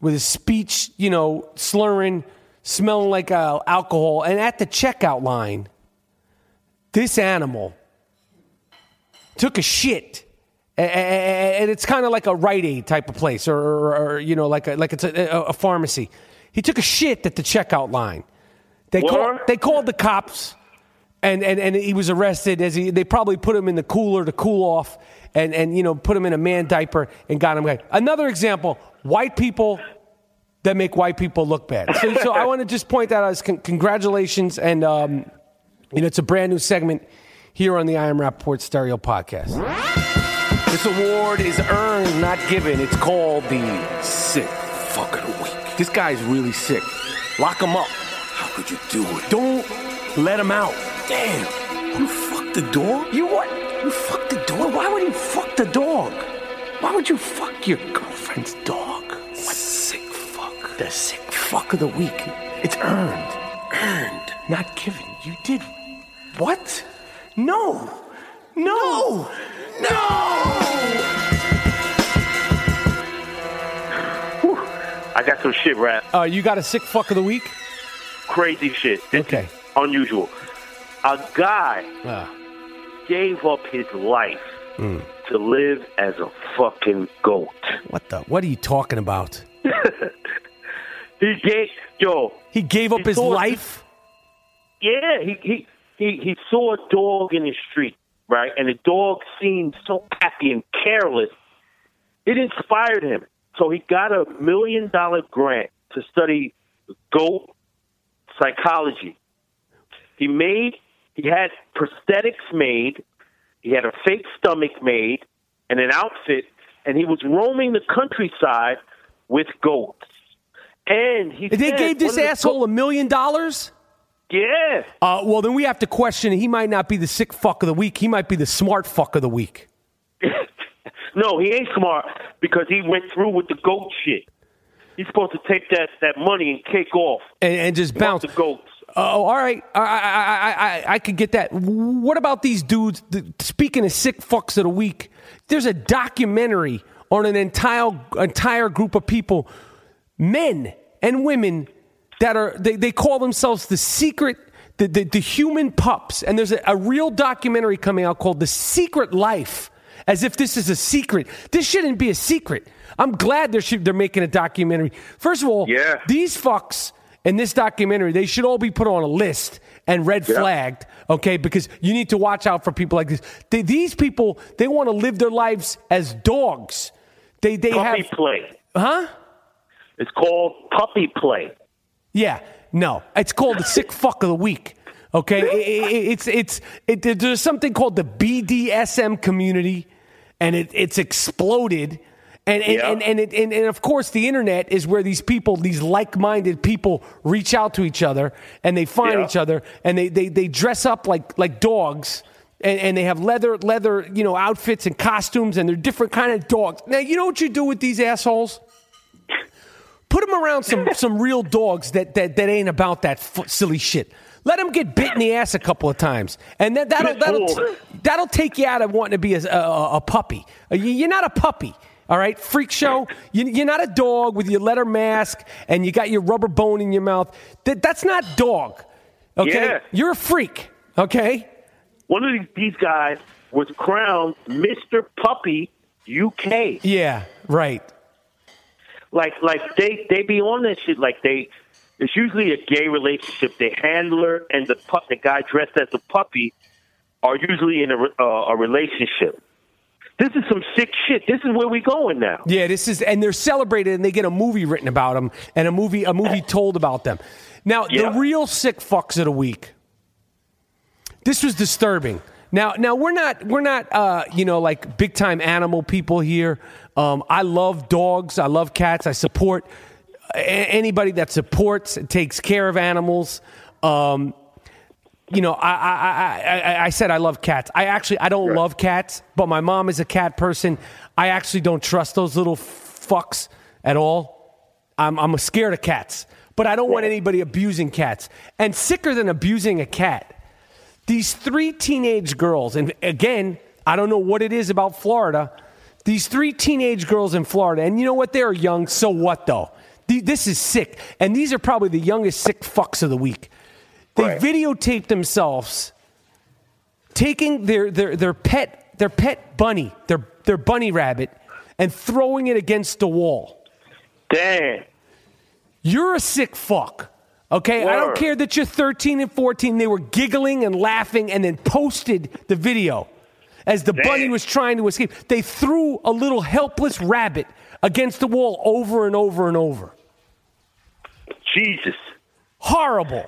with his speech, you know, slurring, smelling like uh, alcohol. And at the checkout line, this animal took a shit. And it's kind of like a Rite Aid type of place, or, or, or, you know, like a, like it's a, a, a pharmacy. He took a shit at the checkout line. They called, they called the cops, and, and, and he was arrested. As he, they probably put him in the cooler to cool off, and, and you know, put him in a man diaper and got him. Another example: white people that make white people look bad. So, so I want to just point that out as con- congratulations, and um, you know, it's a brand new segment here on the I Am Rapaport Stereo Podcast. This award is earned, not given. It's called the Sick Fuck of Week. This guy's really sick. Lock him up. How could you do it? Don't let him out. Damn. You fucked the door? You what? You fucked the dog? Why would you fuck the dog? Why would you fuck your girlfriend's dog? What sick fuck? The sick fuck of the week. It's earned. Earned. Not given. You did. What? No. No. No! I got some shit rap. Uh, you got a sick fuck of the week? Crazy shit. This Okay. unusual. A guy Uh, gave up his life Hmm. to live as a fucking goat. what the? What are you talking about? He gave yo, He gave up He his life? yeah, he he he he saw a dog in the street, right? And the dog seemed so happy and careless. It inspired him. So he got a million dollar grant to study goat psychology. He made he had prosthetics made, he had a fake stomach made and an outfit, and he was roaming the countryside with goats. And he They said, gave this asshole a million dollars? yeah. Uh, well, then we have to question. He might not be the sick fuck of the week. He might be the smart fuck of the week. no, he ain't smart because he went through with the goat shit. He's supposed to take that, that money and kick off. And, and just bounce. the goats. Oh, all right. I, I, I, I, I could get that. What about these dudes? The, speaking of sick fucks of the week, there's a documentary on an entire entire group of people, men and women, that are they, they call themselves the secret. The, the, the human pups, and there's a, a real documentary coming out called The Secret Life, as if this is a secret. This shouldn't be a secret. I'm glad they're, they're making a documentary. First of all, Yeah. these fucks in this documentary, they should all be put on a list and red flagged, okay? Because you need to watch out for people like this. They, these people, they want to live their lives as dogs. They, they Puppy have, play. huh? It's called puppy play. Yeah, no, it's called the sick fuck of the week. Okay, I- I- I- it's it's it, there's something called the BDSM community, and it, it's exploded. And and, Yeah. and, and, it, and and of course the internet is where these people, these like-minded people, reach out to each other and they find Yeah. each other and they, they, they dress up like like dogs and, and they have leather leather you know outfits and costumes and they're different kind of dogs. Now you know what you do with these assholes? Put them around some some real dogs that that, that ain't about that f- silly shit. Let them get bit in the ass a couple of times, and that, that'll that'll that'll take you out of wanting to be a, a, a puppy. Uh, You're not a puppy. All right, freak show. You- You're not a dog with your leather mask and you got your rubber bone in your mouth. That, that's not dog. Okay, Yeah. you're a freak. Okay, One of these, these guys was crowned Mr. Puppy UK. yeah, right. Like, like they they be on that shit. Like they, it's usually a gay relationship. The handler and the pup, the guy dressed as a puppy, are usually in a uh, a relationship. This is some sick shit. This is where we going now. Yeah, this is, and they're celebrated, and they get a movie written about them, and a movie, a movie told about them. Now, Yeah. the real sick fucks of the week. This was disturbing. Now, now we're not, we're not, uh, you know, like big time animal people here. Um, I love dogs. I love cats. I support a- anybody that supports and takes care of animals. Um, you know, I, I, I, I, said I love cats. I actually, I don't love cats, but my mom is a cat person. I actually don't trust those little fucks at all. I'm, I'm scared of cats, but I don't want anybody abusing cats. And sicker than abusing a cat, these three teenage girls, and again, I don't know what it is about Florida. These three teenage girls in Florida, and you know what? They're young. So what, though? This is sick. And these are probably the youngest sick fucks of the week. They Right. videotaped themselves taking their, their, their pet their pet bunny, their, their bunny rabbit, and throwing it against the wall. Damn. You're a sick fuck. Okay, I don't care that you're 13 and 14. They were giggling and laughing and then posted the video as the bunny was trying to escape. They threw a little helpless rabbit against the wall over and over and over. Jesus. Horrible.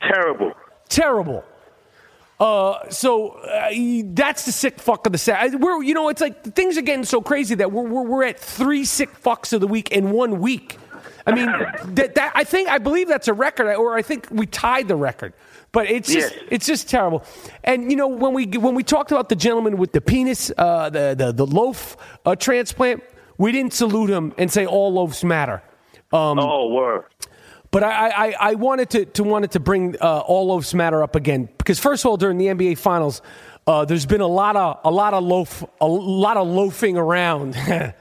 Terrible. Terrible. Uh, so uh, that's the sick fuck of the set. We're, you know, it's like things are getting so crazy that we're, we're, we're at three sick fucks of the week in one week. I mean, that, that I think I believe that's a record, or I think we tied the record. But it's just Yes. it's just terrible. And you know when we when we talked about the gentleman with the penis, uh, the the the loaf uh, transplant, we didn't salute him and say all loaves matter. Um, oh, word. But I, I, I wanted to, to wanted to bring uh, all loafs matter up again because first of all, during the NBA Finals, uh, there's been a lot of a lot of loaf a lot of loafing around.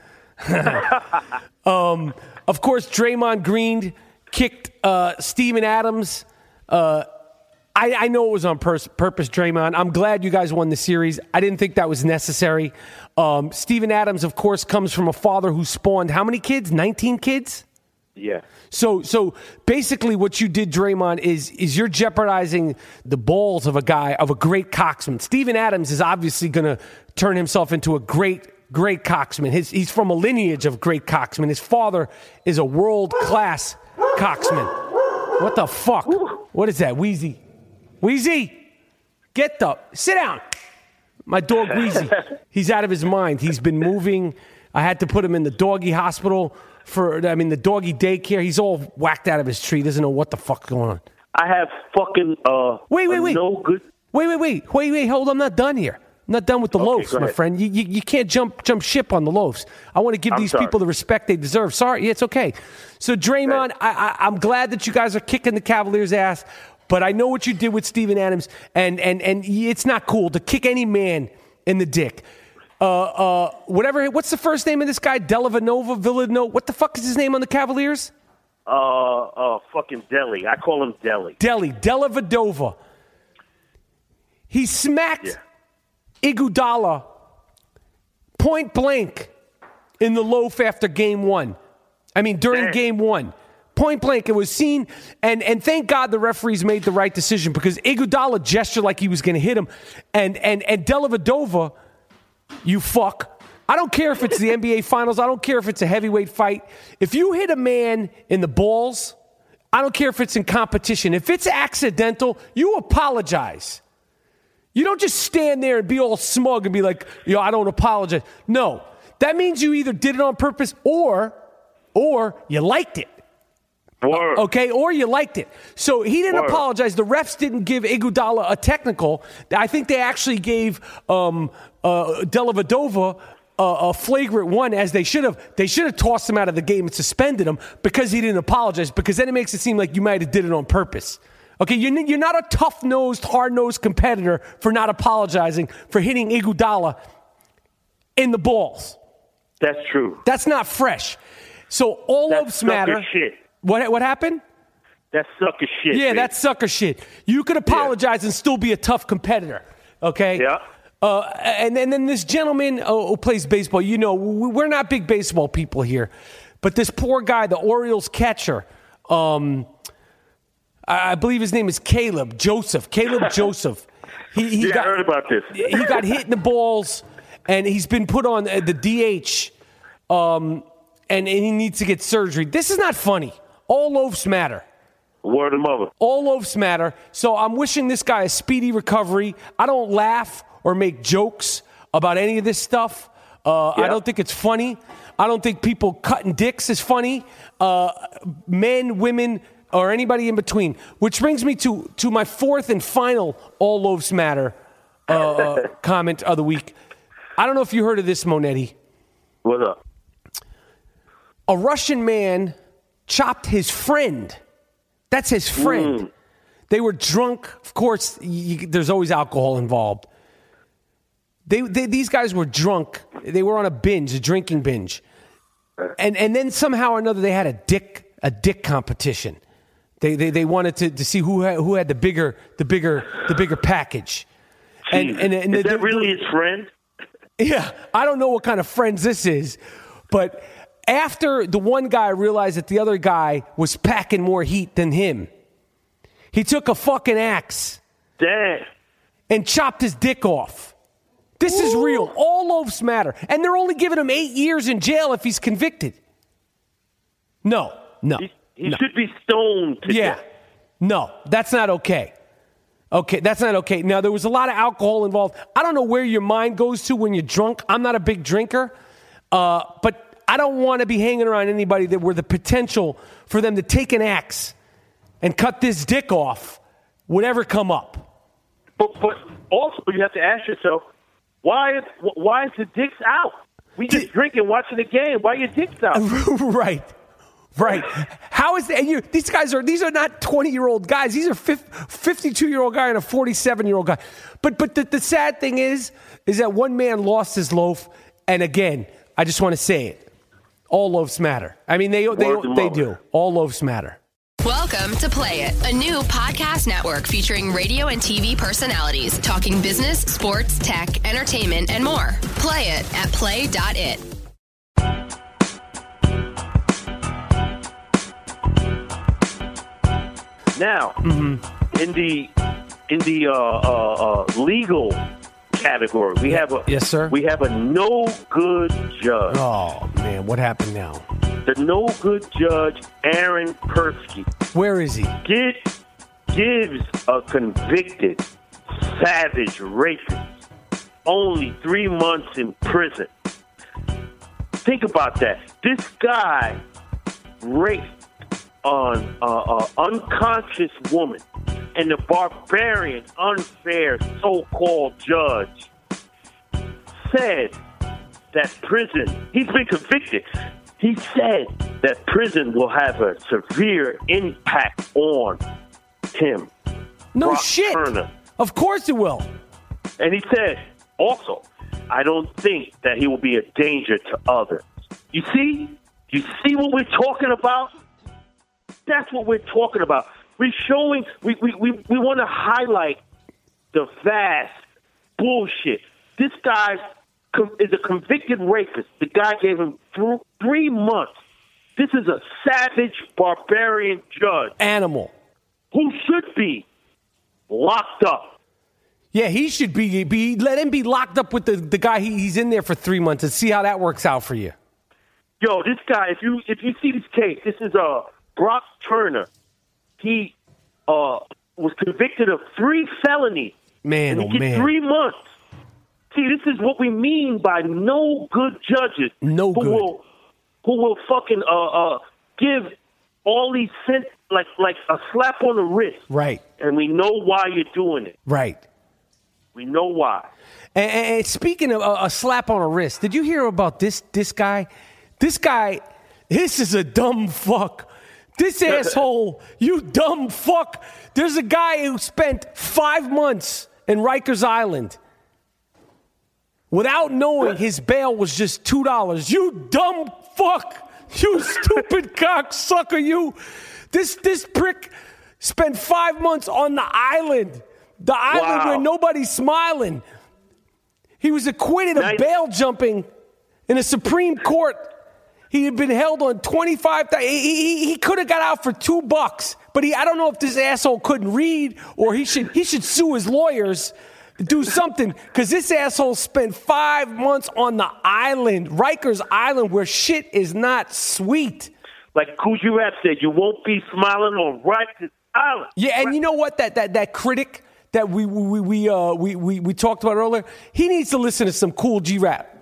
um, of course, Draymond Green kicked uh, Steven Adams. Uh, I, I know it was on pers- purpose, Draymond. I'm glad you guys won the series. I didn't think that was necessary. Um, Steven Adams, of course, comes from a father who spawned how many kids? 19 kids. Yeah. So so basically what you did, Draymond, is is you're jeopardizing the balls of a guy of a great coxman. Steven Adams is obviously gonna turn himself into a great, great coxman. His, he's from a lineage of great coxmen. His father is a world class coxman. What the fuck? What is that? Wheezy. Wheezy! Get up. sit down. My dog Wheezy. He's out of his mind. He's been moving. I had to put him in the doggy hospital for I mean the doggy daycare. He's all whacked out of his tree. Doesn't know what the fuck's going on. I have fucking uh. Wait, wait, wait. No good. Wait, wait, wait, wait, wait. Hold. I'm not done here. I'm not done with the loaves, my friend. You, you, you can't jump jump ship on the loaves. I want to give I'm these sorry. people the respect they deserve. Sorry, yeah, it's okay. So Draymond, I, I, I'm glad that you guys are kicking the Cavaliers' ass, but I know what you did with Steven Adams, and and and it's not cool to kick any man in the dick. Uh, uh, whatever. What's the first name of this guy? Delavanova, Villanova. What the fuck is his name on the Cavaliers? Uh, uh, fucking Delly. I call him Delly. Delly, Dellavedova. He smacked Iguodala point blank in the loaf after game one. I mean, during Damn. game one. Point blank, it was seen, and, and thank God the referees made the right decision because Iguodala gestured like he was going to hit him, and and and Dellavedova, you fuck. I don't care if it's the NBA Finals. I don't care if it's a heavyweight fight. If you hit a man in the balls, I don't care if it's in competition. If it's accidental, you apologize. You don't just stand there and be all smug and be like, yo, I don't apologize. No. That means you either did it on purpose or or you liked it. Word. Okay, or you liked it. So he didn't Word. apologize. The refs didn't give Iguodala a technical. I think they actually gave um, uh, Dellavedova a, a flagrant one, as they should have. They should have tossed him out of the game and suspended him because he didn't apologize. Because then it makes it seem like you might have did it on purpose. Okay, you're, you're not a tough nosed, hard nosed competitor for not apologizing for hitting Iguodala in the balls. That's true. That's not fresh. So all That's loaves matter. shit. What what happened? That's sucker shit. Yeah, baby. that's sucker shit. You could apologize and still be a tough competitor. Okay. Yeah. Uh, and, and then this gentleman uh, who plays baseball, you know, we- we're not big baseball people here, but this poor guy, the Orioles catcher, um, I I believe his name is Caleb Joseph. Caleb Joseph. He, he Yeah, I got, heard about this. He got hit in the balls, and he's been put on uh, the DH, um, and, and he needs to get surgery. This is not funny. All loaves matter. Word of mother. All loaves matter. So I'm wishing this guy a speedy recovery. I don't laugh or make jokes about any of this stuff. Uh, I don't think it's funny. I don't think people cutting dicks is funny. Uh, men, women, or anybody in between. Which brings me to, to my fourth and final all loaves matter uh, uh, comment of the week. I don't know if you heard of this, Monetti. What's up? A Russian man chopped his friend. That's his friend. Mm. They were drunk. Of course, you, there's always alcohol involved. They, they, these guys were drunk. they were on a binge, a drinking binge, and and then somehow or another they had a dick a dick competition. They they, they wanted to, to see who had, who had the bigger the bigger the bigger package. And, and, and is the- that really his friend? yeah, I don't know what kind of friends this is, but after the one guy realized that the other guy was packing more heat than him, he took a fucking axe Damn. and chopped his dick off. This is real. All loaves matter. And they're only giving him eight years in jail if he's convicted. No, no. He, he no. should be stoned to Yeah. death. No, that's not okay. Okay, that's not okay. Now, there was a lot of alcohol involved. I don't know where your mind goes to when you're drunk. I'm not a big drinker, uh, but I don't want to be hanging around anybody that were the potential for them to take an axe and cut this dick off would ever come up. But, but also, you have to ask yourself, why, is, why is the dicks out? We just drinking, watching the game. Why are your dicks out? right. Right. How is that? And you, these guys are these are not 20 year old guys. These are 52 year old guy and a 47 year old guy. But but the, the sad thing is is that one man lost his loaf. And again, I just want to say it. All loaves matter. I mean, they they Word they do. All loaves matter. Welcome to Play It, a new podcast network featuring radio and TV personalities talking business, sports, tech, entertainment, and more. Play it at play.it. Now, Mm-hmm. in the in the uh, uh, uh, legal category, we have a Yes, sir. We have a no good judge. Oh man, what happened now? The no good judge, Aaron Persky, Where is he? get, gives a convicted savage rapist only three months in prison. Think about that. This guy raped an uh, uh, unconscious woman, and the barbarian, unfair so-called judge said that prison. He's been convicted. He said that prison will have a severe impact on him. No Brock shit. Turner. Of course it will. And he said also, I don't think that he will be a danger to others. You see? You see what we're talking about? That's what we're talking about. We're showing, we, we, we, we want to highlight the vast bullshit. This guy is a convicted rapist. The guy gave him th- three months. This is a savage, barbarian judge Animal. who should be locked up. Yeah, he should be, be let him be locked up with the, the guy he, he's in there for three months and see how that works out for you. Yo, this guy, if you if you see this case, this is uh Brock Turner. He uh was convicted of three felonies. Man, and oh man. three months. See, this is what we mean by no good judges. No who good. Will, who will fucking uh uh give all these sent like like a slap on the wrist, Right, and we know why you're doing it. right. We know why. And, and- and speaking of a, a slap on a wrist, did you hear about this this guy? This guy, this is a dumb fuck. This asshole, you dumb fuck. There's a guy who spent five months in Rikers Island without knowing his bail was just two dollars. You dumb fuck. You stupid cocksucker. You. This this prick spent five months on the island. The island Wow. where nobody's smiling. He was acquitted of bail jumping in a Supreme Court. He had been held on 25 He, he, he could have got out for two bucks, but he, I don't know if this asshole couldn't read or he should, he should sue his lawyers do something because this asshole spent five months on the island, Rikers Island, where shit is not sweet. Like Kool G Rap said, you won't be smiling on Rikers Island. Yeah, and you know what? That that that critic that we we we uh we we, we talked about earlier, he needs to listen to some Kool G Rap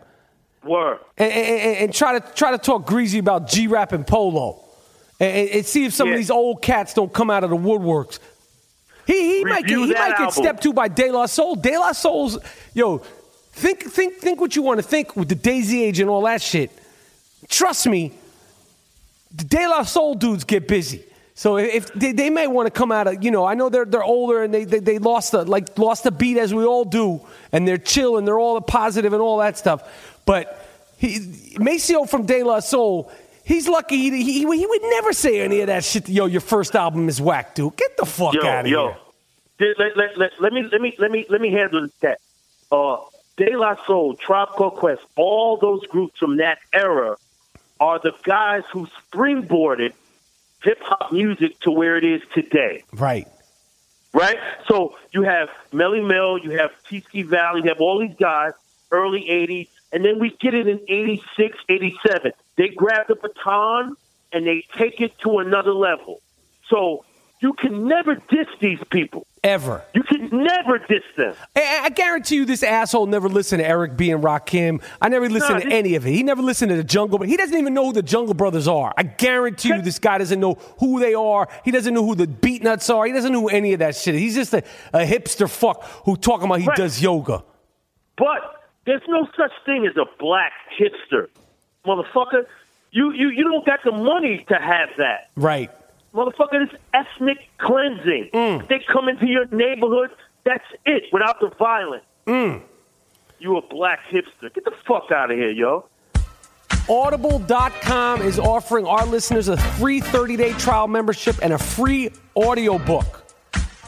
Word. and, and, and try to try to talk greasy about G rap and polo, and, and see if some of these old cats don't come out of the woodworks. He he might get, Review he might get stepped to by De La Soul. De La Soul's yo, think think think what you want to think with the Daisy Age and all that shit. Trust me, the De La Soul dudes get busy. So if they, they may want to come out of, you know, I know they're they're older and they they, they lost the like lost a beat as we all do, and they're chill and they're all positive and all that stuff. But he, Maseo from De La Soul, he's lucky he, he, he would never say any of that shit. Yo, your first album is whack, dude. Get the fuck yo, out of yo. here. Let, let, let, let, let me let me let me let me handle that. Uh, De La Soul, Tribe Called Quest, all those groups from that era are the guys who springboarded hip hop music to where it is today. Right. Right? So you have Melle Mel, you have T-Ski Valley, you have all these guys, early 80s, and then we get it in 86, 87. They grab the baton and they take it to another level. So you can never diss these people. Ever. You can never diss them. I, I guarantee you, this asshole never listened to Eric B and Rakim. I never listened to any of it. He never listened to the Jungle, but he doesn't even know who the Jungle Brothers are. I guarantee you, this guy doesn't know who they are. He doesn't know who the Beatnuts are. He doesn't know any of that shit. He's just a, a hipster fuck who talking about he Right. does yoga. But there's no such thing as a black hipster. Motherfucker, you, you, you don't got the money to have that. Right. Motherfucker, it's ethnic cleansing. Mm. They come into your neighborhood, that's it, without the violence. Mm. You a black hipster. Get the fuck out of here, yo. Audible.com is offering our listeners a free 30 day trial membership and a free audiobook.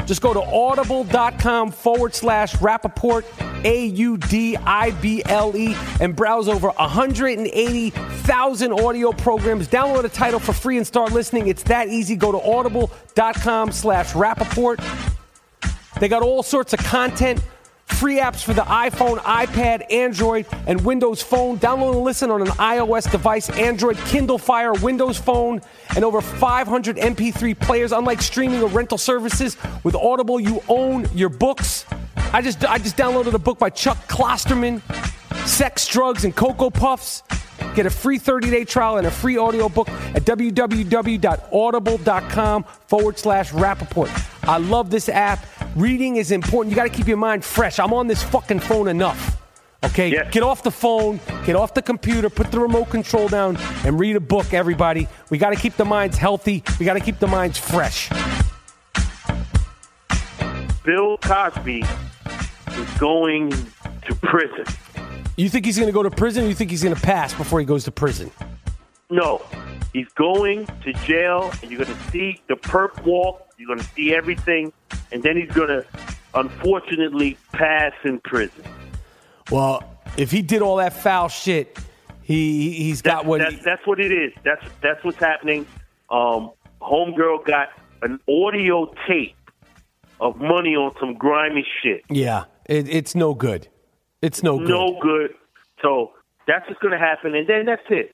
Just go to audible.com forward slash Rapaport, A U D I B L E, and browse over 180,000 audio programs. Download a title for free and start listening. It's that easy. Go to audible.com slash Rapaport. They got all sorts of content, free apps for the iPhone, iPad, Android, and Windows Phone. Download and listen on an iOS device, Android, Kindle Fire, Windows Phone, and over 500 MP3 players. Unlike streaming or rental services, with Audible, you own your books. I just I just downloaded a book by Chuck Klosterman, Sex, Drugs, and Cocoa Puffs. Get a free 30 day trial and a free audiobook at www.audible.com forward slash Rapaport. I love this app. Reading is important. You got to keep your mind fresh. I'm on this fucking phone enough. Okay? Yes. Get off the phone, get off the computer, put the remote control down, and read a book, everybody. We got to keep the minds healthy. We got to keep the minds fresh. Bill Cosby is going to prison. You think he's going to go to prison or you think he's going to pass before he goes to prison? No, he's going to jail, and you're going to see the perp walk. You're going to see everything, and then he's going to, unfortunately, pass in prison. Well, if he did all that foul shit, he he's got what that's, that's what it is. That's that's what's happening. Um, homegirl got an audio tape of money on some grimy shit. Yeah, it, it's no good. It's no good. No good. So that's what's going to happen, and then that's it.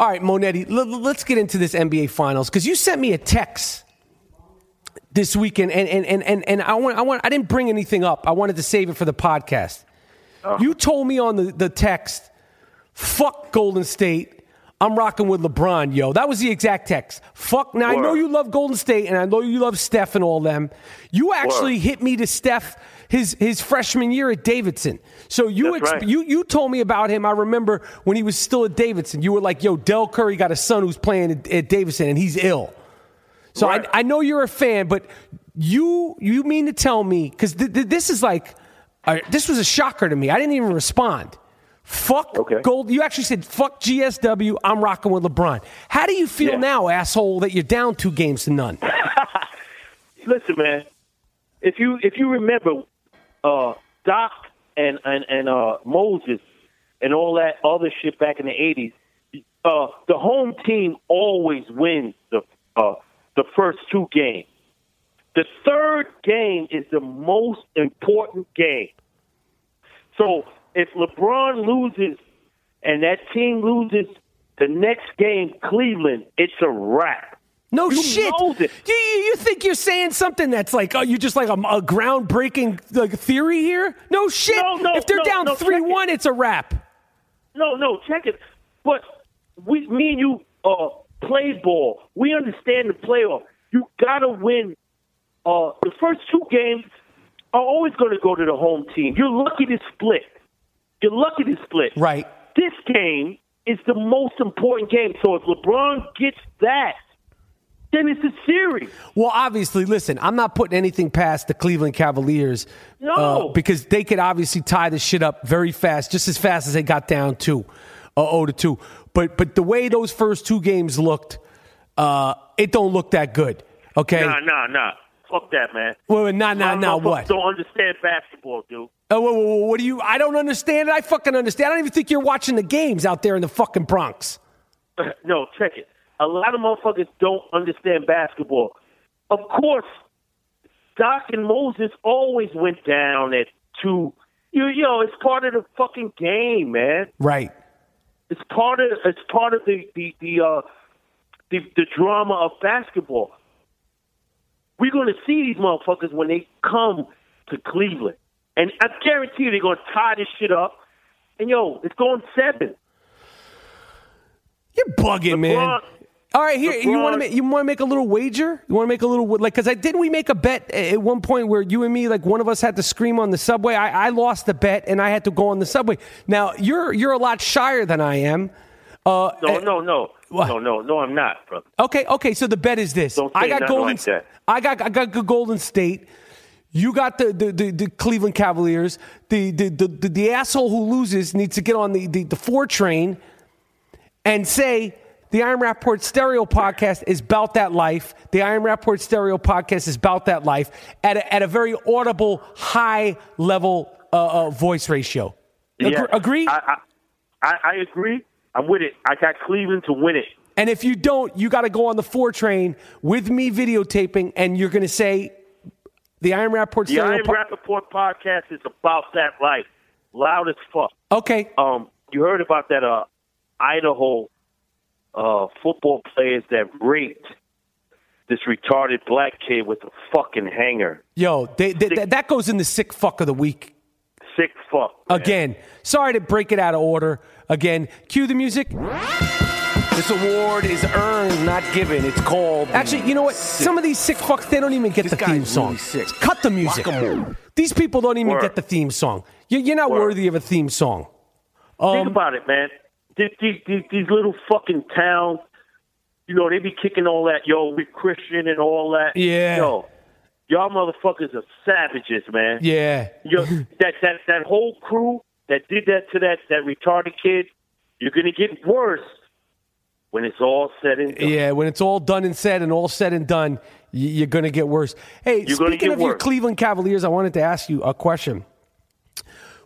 All right, Monetti, l- let's get into this NBA Finals because you sent me a text this weekend, and and and and, and I want I want I didn't bring anything up. I wanted to save it for the podcast. Oh. You told me on the, the text, "Fuck Golden State." I'm rocking with LeBron, yo. That was the exact text. Fuck. Now I know you love Golden State, and I know you love Steph and all them. You actually Word. hit me to Steph his his freshman year at Davidson. So you That's right. you you told me about him. I remember when he was still at Davidson. You were like, "Yo, Del Curry got a son who's playing at, at Davidson, and he's ill." So Right. I, I know you're a fan, but you you mean to tell me because th- th- this is like uh, this was a shocker to me. I didn't even respond. Fuck Okay. gold. You actually said fuck GSW. I'm rocking with LeBron. How do you feel Yeah. now, asshole, that you're down two games to none? Listen, man. If you if you remember, uh, Doc and and and uh, Moses and all that other shit back in the '80s, uh, the home team always wins the uh, the first two games. The third game is the most important game. So if LeBron loses and that team loses the next game, Cleveland, it's a wrap. No You shit. know this. Do you, you think you're saying something that's like, oh, you're just like a, a groundbreaking like theory here? No shit. No, no, if they're no, down no, three one, it. it's a wrap. No, no, check it. But we, me and you, uh, play ball. We understand the playoff. You gotta win. Uh, the first two games are always going to go to the home team. You're lucky to split. You're lucky to split. Right. This game is the most important game. So if LeBron gets that, then it's a series. Well, obviously, listen, I'm not putting anything past the Cleveland Cavaliers. No. uh, because they could obviously tie this shit up very fast, just as fast as they got down to uh, 0 to 2. But but the way those first two games looked, uh, it don't look that good. Okay. Nah, nah, nah. Fuck that, man. Well, nah, nah, nah. What? Don't understand basketball, dude. Oh, whoa, whoa, whoa, what do you? I don't understand it. I fucking understand. I don't even think you're watching the games out there in the fucking Bronx. no, check it. A lot of motherfuckers don't understand basketball. Of course, Doc and Moses always went down at two. You, you know, it's part of the fucking game, man. Right. It's part of it's part of the the the uh, the, the drama of basketball. We're going to see these motherfuckers when they come to Cleveland, and I guarantee you they're going to tie this shit up. And yo, it's going seven. You're bugging, man. All right, here you want to make you want to make a little wager? You want to make a little like because I didn't we make a bet at one point where you and me like one of us had to scream on the subway. I, I lost the bet and I had to go on the subway. Now you're you're a lot shyer than I am. Uh, No, eh, no, no, What? no, no, no. I'm not, brother. Okay, okay. So the bet is this: Don't I got Golden. like. I got I got Golden State. You got the the, the, the Cleveland Cavaliers. The the, the the the asshole who loses needs to get on the the, the four train and say the I Am Rapaport Stereo Podcast is about that life. The I Am Rapaport Stereo Podcast is about that life at a, at a very audible, high level uh, uh, voice ratio. Agre- Yeah. Agree? I, I, I, agree. I'm with it. I got Cleveland to win it. And if you don't, you got to go on the four train with me videotaping, and you're going to say the I Am Rapaport The Stereo Iron Po- Rapaport podcast is about that life. Loud as fuck. Okay. Um, you heard about that uh, Idaho uh, football players that raped this retarded black kid with a fucking hanger. Yo, they, they, that- that goes in the sick fuck of the week. Sick fuck. man. Again, sorry to break it out of order. Again, cue the music. This award is earned, not given. It's called. Actually, you know what? Some of these sick fucks, they don't even get the theme song. Cut the music. These people don't even Word. get the theme song. You- You're not Word. worthy of a theme song. Think about it, man. These, these, these, little fucking towns, you know, they be kicking all that, yo, we Christian and all that. Yeah. Yo, y'all motherfuckers are savages, man. Yeah. Yo, that, that, that whole crew that did that to that, that retarded kid, you're going to get worse when it's all said and done. Yeah, when it's all done and said and all said and done, you're going to get worse. Hey, You're speaking of your. Cleveland Cavaliers, I wanted to ask you a question.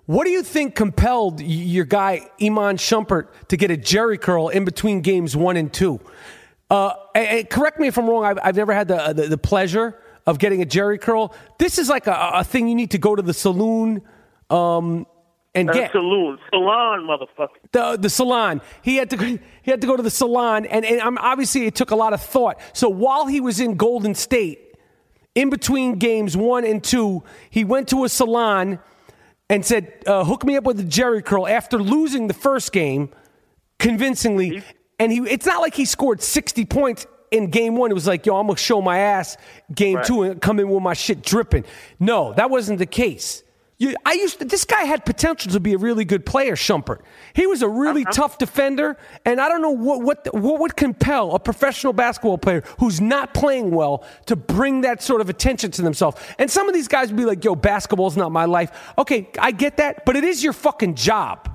What do you think compelled your guy Iman Shumpert to get a Jheri curl in between games one and two? Uh, and- correct me if I'm wrong. I've, I've never had the, the the pleasure of getting a Jheri curl. This is like a, a thing you need to go to the saloon um, and get saloon, salon, motherfucker. the the salon. He had to he had to go to the salon, and and um, obviously it took a lot of thought. So while he was in Golden State, in between games one and two, he went to a salon and said, uh, "Hook me up with a Jheri curl." After losing the first game convincingly, and he it's not like he scored sixty points. In game one, it was like, yo, I'm gonna show my ass. Game Right. two, and come in with my shit dripping. No, that wasn't the case. You, I used to, this guy had potential to be a really good player, Shumpert. He was a really uh-huh. tough defender, and I don't know what, what what would compel a professional basketball player who's not playing well to bring that sort of attention to themselves. And some of these guys would be like, "Yo, basketball's not my life." Okay, I get that, but it is your fucking job.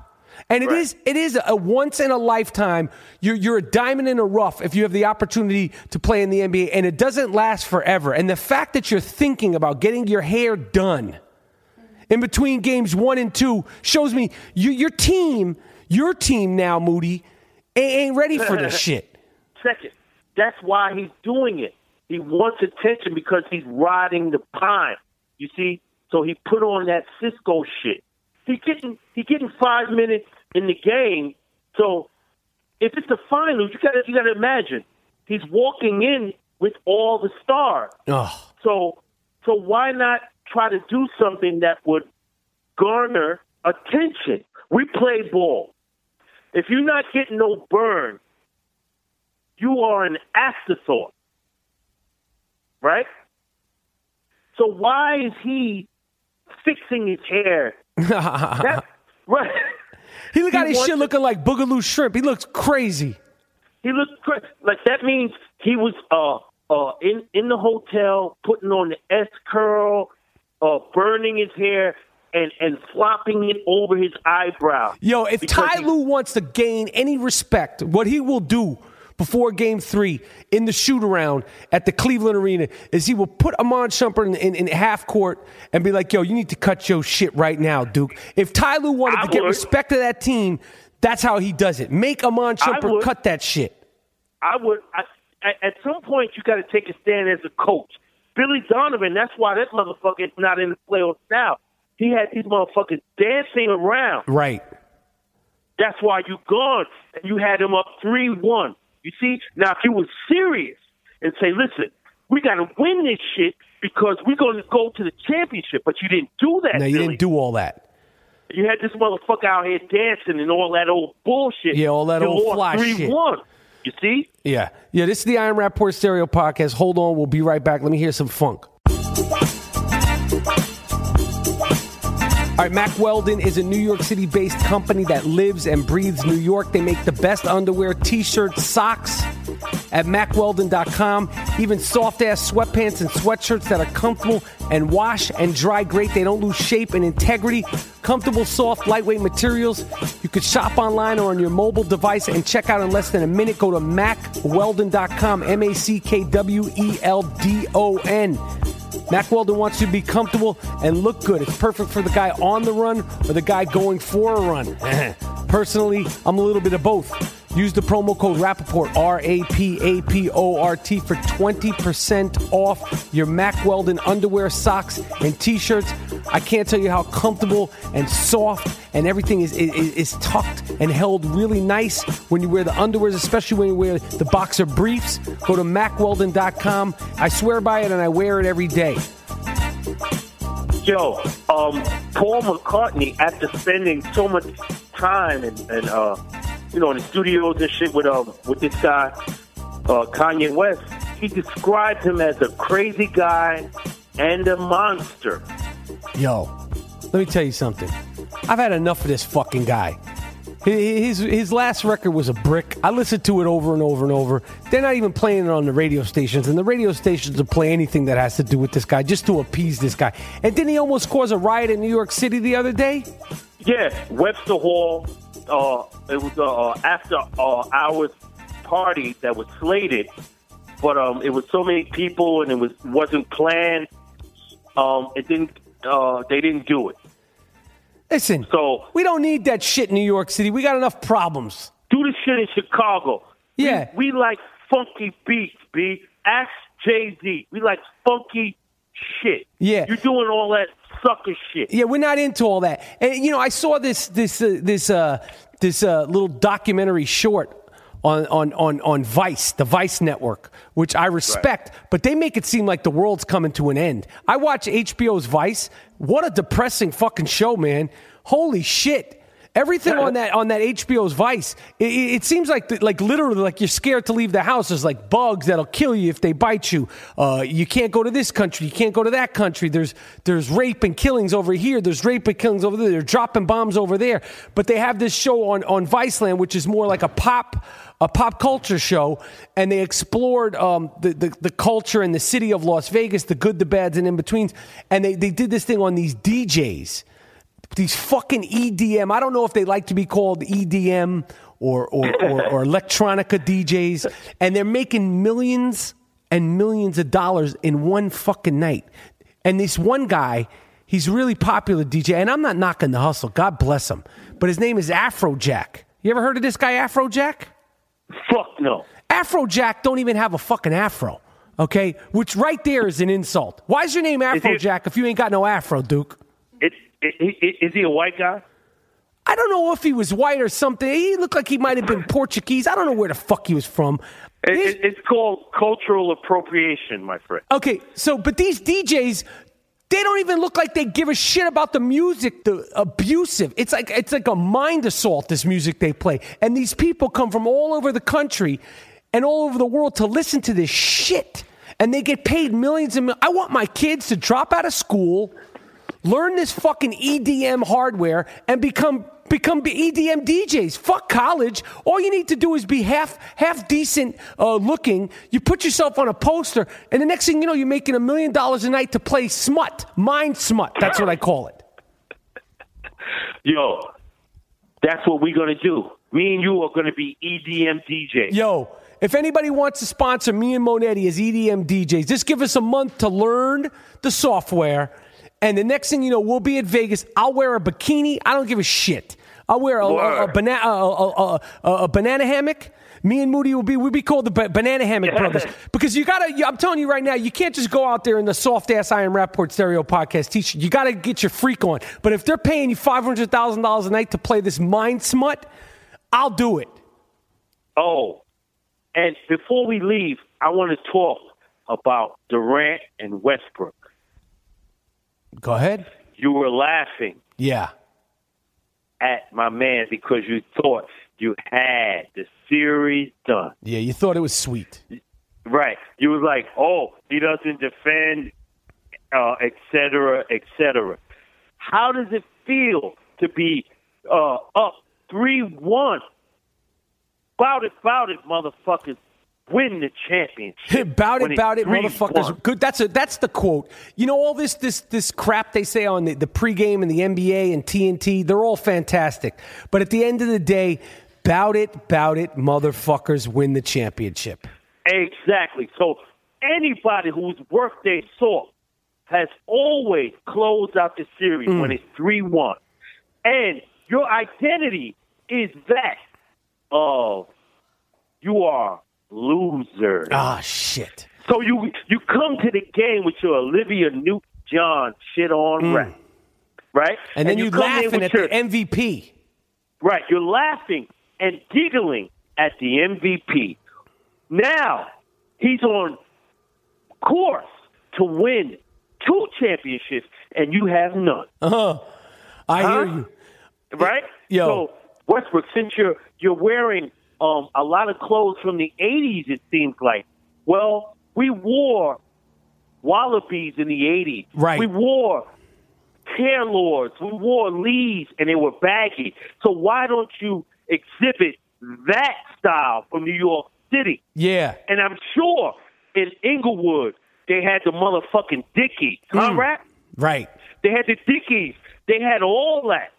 And it Right. is it is a once in a lifetime. You're you're a diamond in a rough if you have the opportunity to play in the NBA, and it doesn't last forever. And the fact that you're thinking about getting your hair done in between games one and two shows me you, your team, your team now, Moody, ain't, ready for this shit. Second, that's why he's doing it. He wants attention because he's riding the pine. You see, so he put on that Cisco shit. He getting he getting five minutes in the game. So if it's the finals, you gotta you gotta imagine he's walking in with all the stars. Ugh. So so why not try to do something that would garner attention? We play ball. If you're not getting no burn, you are an afterthought. Right? So why is he fixing his hair? That, right. He got He his shit to- looking like Boogaloo shrimp. He looks crazy. He looks great. Like that means he was uh uh, in in the hotel, putting on the S curl, uh, burning his hair, and and flopping it over his eyebrow. Yo, if Ty Lue wants to gain any respect, what he will do before game three in the shoot around at the Cleveland Arena is he will put Iman Shumpert in, in, in half court and be like, yo, you need to cut your shit right now, Duke. If Ty Lue wanted I to get respect to that team, that's how he does it. Make Iman Shumpert cut that shit. I would. I, at some point, you got to take a stand as a coach. Billy Donovan. That's why that motherfucker is not in the playoffs now. He had these motherfuckers dancing around. Right. That's why you gone and you had him up three one. You see, now if you were serious and say, "Listen, we got to win this shit because we're going to go to the championship," but you didn't do that. No, you Billy. didn't do all that. You had this motherfucker out here dancing and all that old bullshit. Yeah, all that You old fly three shit. You see? Yeah. Yeah, this is the I Am Rapaport Stereo Podcast. Hold on, we'll be right back. Let me hear some funk. All right, Mack Weldon is a New York City based company that lives and breathes New York. They make the best underwear, t shirts, socks at mackweldon.com. Even soft ass sweatpants and sweatshirts that are comfortable and wash and dry great. They don't lose shape and integrity. Comfortable, soft, lightweight materials. You could shop online or on your mobile device and check out in less than a minute. Go to mackweldon.com, M A C K W E L D O N. Mack Weldon wants you to be comfortable and look good. It's perfect for the guy on the run or the guy going for a run. Personally, I'm a little bit of both. Use the promo code Rapaport, R A P A P O R T, for 20% off your Mack Weldon underwear, socks, and t shirts. I can't tell you how comfortable and soft and everything is, is, is tucked and held really nice when you wear the underwears, especially when you wear the boxer briefs. Go to mackweldon.com. I swear by it and I wear it every day. Yo, um, Paul McCartney, after spending so much time and, and uh, you know, in the studios and shit with um with this guy, uh, Kanye West, he described him as a crazy guy and a monster. Yo, let me tell you something. I've had enough of this fucking guy. His, his last record was a brick. I listened to it over and over and over. They're not even playing it on the radio stations, and the radio stations will play anything that has to do with this guy just to appease this guy. And didn't he almost cause a riot in New York City the other day? Yeah, Webster Hall. Uh, it was a uh, after uh, hours party that was slated, but um, it was so many people and it was wasn't planned. Um, it didn't. Uh, they didn't do it. Listen, So we don't need that shit in New York City. We got enough problems. do the shit in Chicago. Yeah. we, we like funky beats. B. Ask Jay Z. We like funky shit. Yeah. you're doing all that sucker shit. Yeah, we're not into all that. And you know, I saw this this uh, this uh, this uh, little documentary short on, on on on Vice, the Vice network, which I respect, but they make it seem like the world's coming to an end. I watch HBO's Vice. What a depressing fucking show, man! Holy shit. Everything on that on that HBO's Vice, it, it seems like the, like literally like you're scared to leave the house. There's like bugs that'll kill you if they bite you. Uh, you can't go to this country. You can't go to that country. There's there's rape and killings over here. There's rape and killings over there. They're dropping bombs over there. But they have this show on on Viceland, which is more like a pop a pop culture show, and they explored um, the, the the culture and the city of Las Vegas, the good, the bads, and in betweens. And they they did this thing on these DJs these fucking EDM. I don't know if they like to be called EDM or or, or, or electronica DJs, and they're making millions and millions of dollars in one fucking night. And this one guy, he's really popular DJ, and I'm not knocking the hustle. God bless him, but his name is Afrojack. You ever heard of this guy, Afrojack? Fuck no. Afrojack don't even have a fucking afro. Okay, which right there is an insult. Why is your name Afrojack if you ain't got no afro, Duke? Is he a white guy? I don't know if he was white or something. He looked like he might have been Portuguese. I don't know where the fuck he was from. It, it's called cultural appropriation, my friend. okay, so but these DJs, they don't even look like they give a shit about the music. The abusive. It's like it's like a mind assault. This music they play, and these people come from all over the country and all over the world to listen to this shit, and they get paid millions and. Mil- I want my kids to drop out of school. Learn this fucking EDM hardware and become become EDM DJs. Fuck college. All you need to do is be half half decent uh, looking. You put yourself on a poster, and the next thing you know, you're making a million dollars a night to play smut, mind smut. That's what I call it. Yo, that's what we're gonna do. Me and you are gonna be EDM DJs. Yo, if anybody wants to sponsor me and Monetti as EDM DJs, just give us a month to learn the software. And the next thing you know, we'll be at Vegas. I'll wear a bikini. I don't give a shit. I'll wear a, a, a, bana- a, banana hammock. Me and Moody will be we'll be called the ba- banana hammock brothers because you gotta. I'm telling you right now, you can't just go out there in the soft ass I Am Rapaport Stereo podcast t-shirt. You gotta get your freak on. But if they're paying you five hundred thousand dollars a night to play this mind smut, I'll do it. Oh, and before we leave, I want to talk about Durant and Westbrook. Go ahead. You were laughing Yeah. at my man because you thought you had the series done. Yeah, you thought it was sweet. Right. You was like, oh, he doesn't defend, uh, et cetera, et cetera. How does it feel to be uh, up 3 1? Bout it, bout it, motherfuckers. Win the championship. bout it, bout it, 3-1. motherfuckers. Good. That's a that's the quote. You know all this this this crap they say on the, the pregame and the NBA and TNT. They're all fantastic, but at the end of the day, bout it, bout it, motherfuckers win the championship. Exactly. So anybody who's worth their salt has always closed out the series Mm. when it's three one, and your identity is that of you are losers. Ah, shit. So you you come to the game with your Olivia Newton John shit on rap, right? Mm. And then you, laughing at your- the MVP. Right. You're laughing and giggling at the MVP. Now he's on course to win two championships, and you have none. Uh-huh. I Huh? hear you. Right? Yo. So Westbrook, since you're you're wearing um, a lot of clothes from the '80s, it seems like. Well, we wore wallabies in the '80s. Right. We wore Taylors. We wore Lees, and they were baggy. So why don't you exhibit that style from New York City? Yeah. And I'm sure in Inglewood they had the motherfucking Dickies, Mm. Rat? Right. They had the Dickies. They had all that.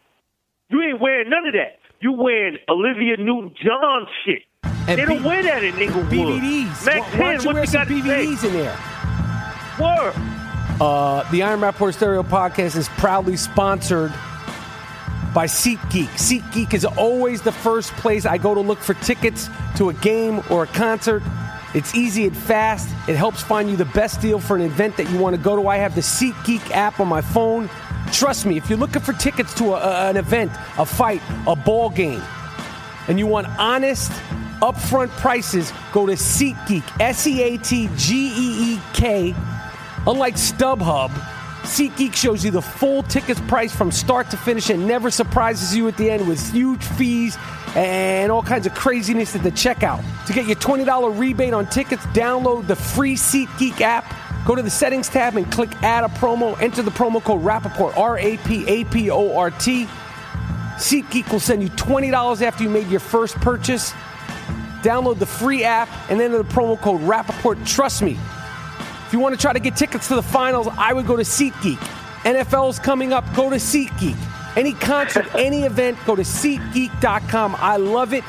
You ain't wearing none of that. You wearing Olivia Newton-John shit. And they don't B- wear that in Inglewood. BVDs. Mac Why, why 10, don't you what wear you some BVDs say? in there? Word. Uh, the I Am Rapaport Stereo Podcast is proudly sponsored by SeatGeek. SeatGeek is always the first place I go to look for tickets to a game or a concert. It's easy and fast. It helps find you the best deal for an event that you want to go to. I have the SeatGeek app on my phone. Trust me, if you're looking for tickets to a, an event, a fight, a ball game, and you want honest, upfront prices, go to SeatGeek. S E A T G E E K. Unlike StubHub, SeatGeek shows you the full tickets price from start to finish and never surprises you at the end with huge fees and all kinds of craziness at the checkout. To get your $20 rebate on tickets, download the free SeatGeek app. Go to the settings tab and click add a promo. Enter the promo code Rapaport, R A P A P O R T. SeatGeek will send you $20 after you made your first purchase. Download the free app and enter the promo code Rapaport. Trust me, if you want to try to get tickets to the finals, I would go to SeatGeek. NFL's coming up, go to SeatGeek. Any concert, any event, go to SeatGeek.com. I love it.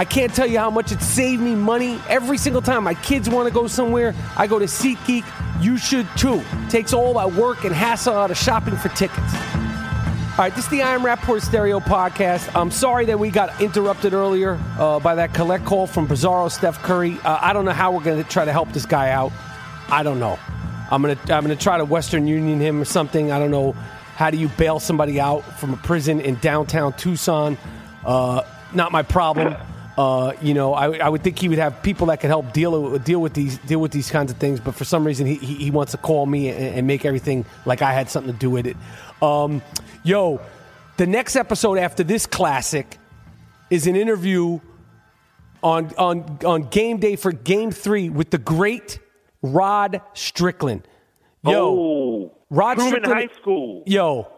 I can't tell you how much it saved me money. Every single time my kids want to go somewhere, I go to SeatGeek. You should too. Takes all that work and hassle out of shopping for tickets. All right, this is the I Am Rapaport Stereo podcast. I'm sorry that we got interrupted earlier uh, by that collect call from Bizarro Steph Curry. Uh, I don't know how we're going to try to help this guy out. I don't know. I'm gonna I'm gonna try to Western Union him or something. I don't know. How do you bail somebody out from a prison in downtown Tucson? Uh, not my problem. Uh, you know, I, I would think he would have people that could help deal deal with these deal with these kinds of things. But for some reason, he he, he wants to call me and, and make everything like I had something to do with it. Um, yo, the next episode after this classic is an interview on on on game day for Game Three with the great Rod Strickland. Yo, oh, Rod Truman Strickland. High School. Yo,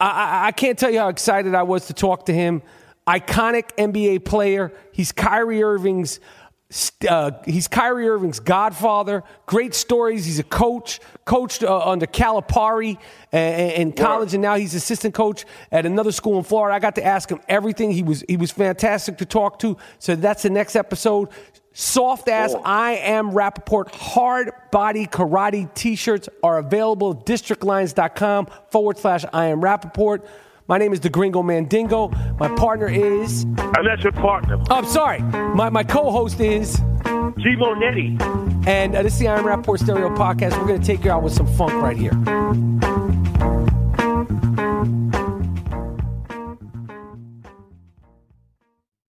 I, I can't tell you how excited I was to talk to him. Iconic NBA player. He's Kyrie Irving's. Uh, he's Kyrie Irving's godfather. Great stories. He's a coach, coached uh, under Calipari in college, and now he's assistant coach at another school in Florida. I got to ask him everything. He was he was fantastic to talk to. So that's the next episode. Soft ass I am Rapaport. hard body karate t shirts are available at districtlines.com forward slash I am Rapaport. My name is the Gringo Mandingo. My partner is. I'm not your partner. Oh, I'm sorry. My, my co host is. G Monetti. And uh, this is the I Am Rapaport Stereo Podcast. We're going to take you out with some funk right here.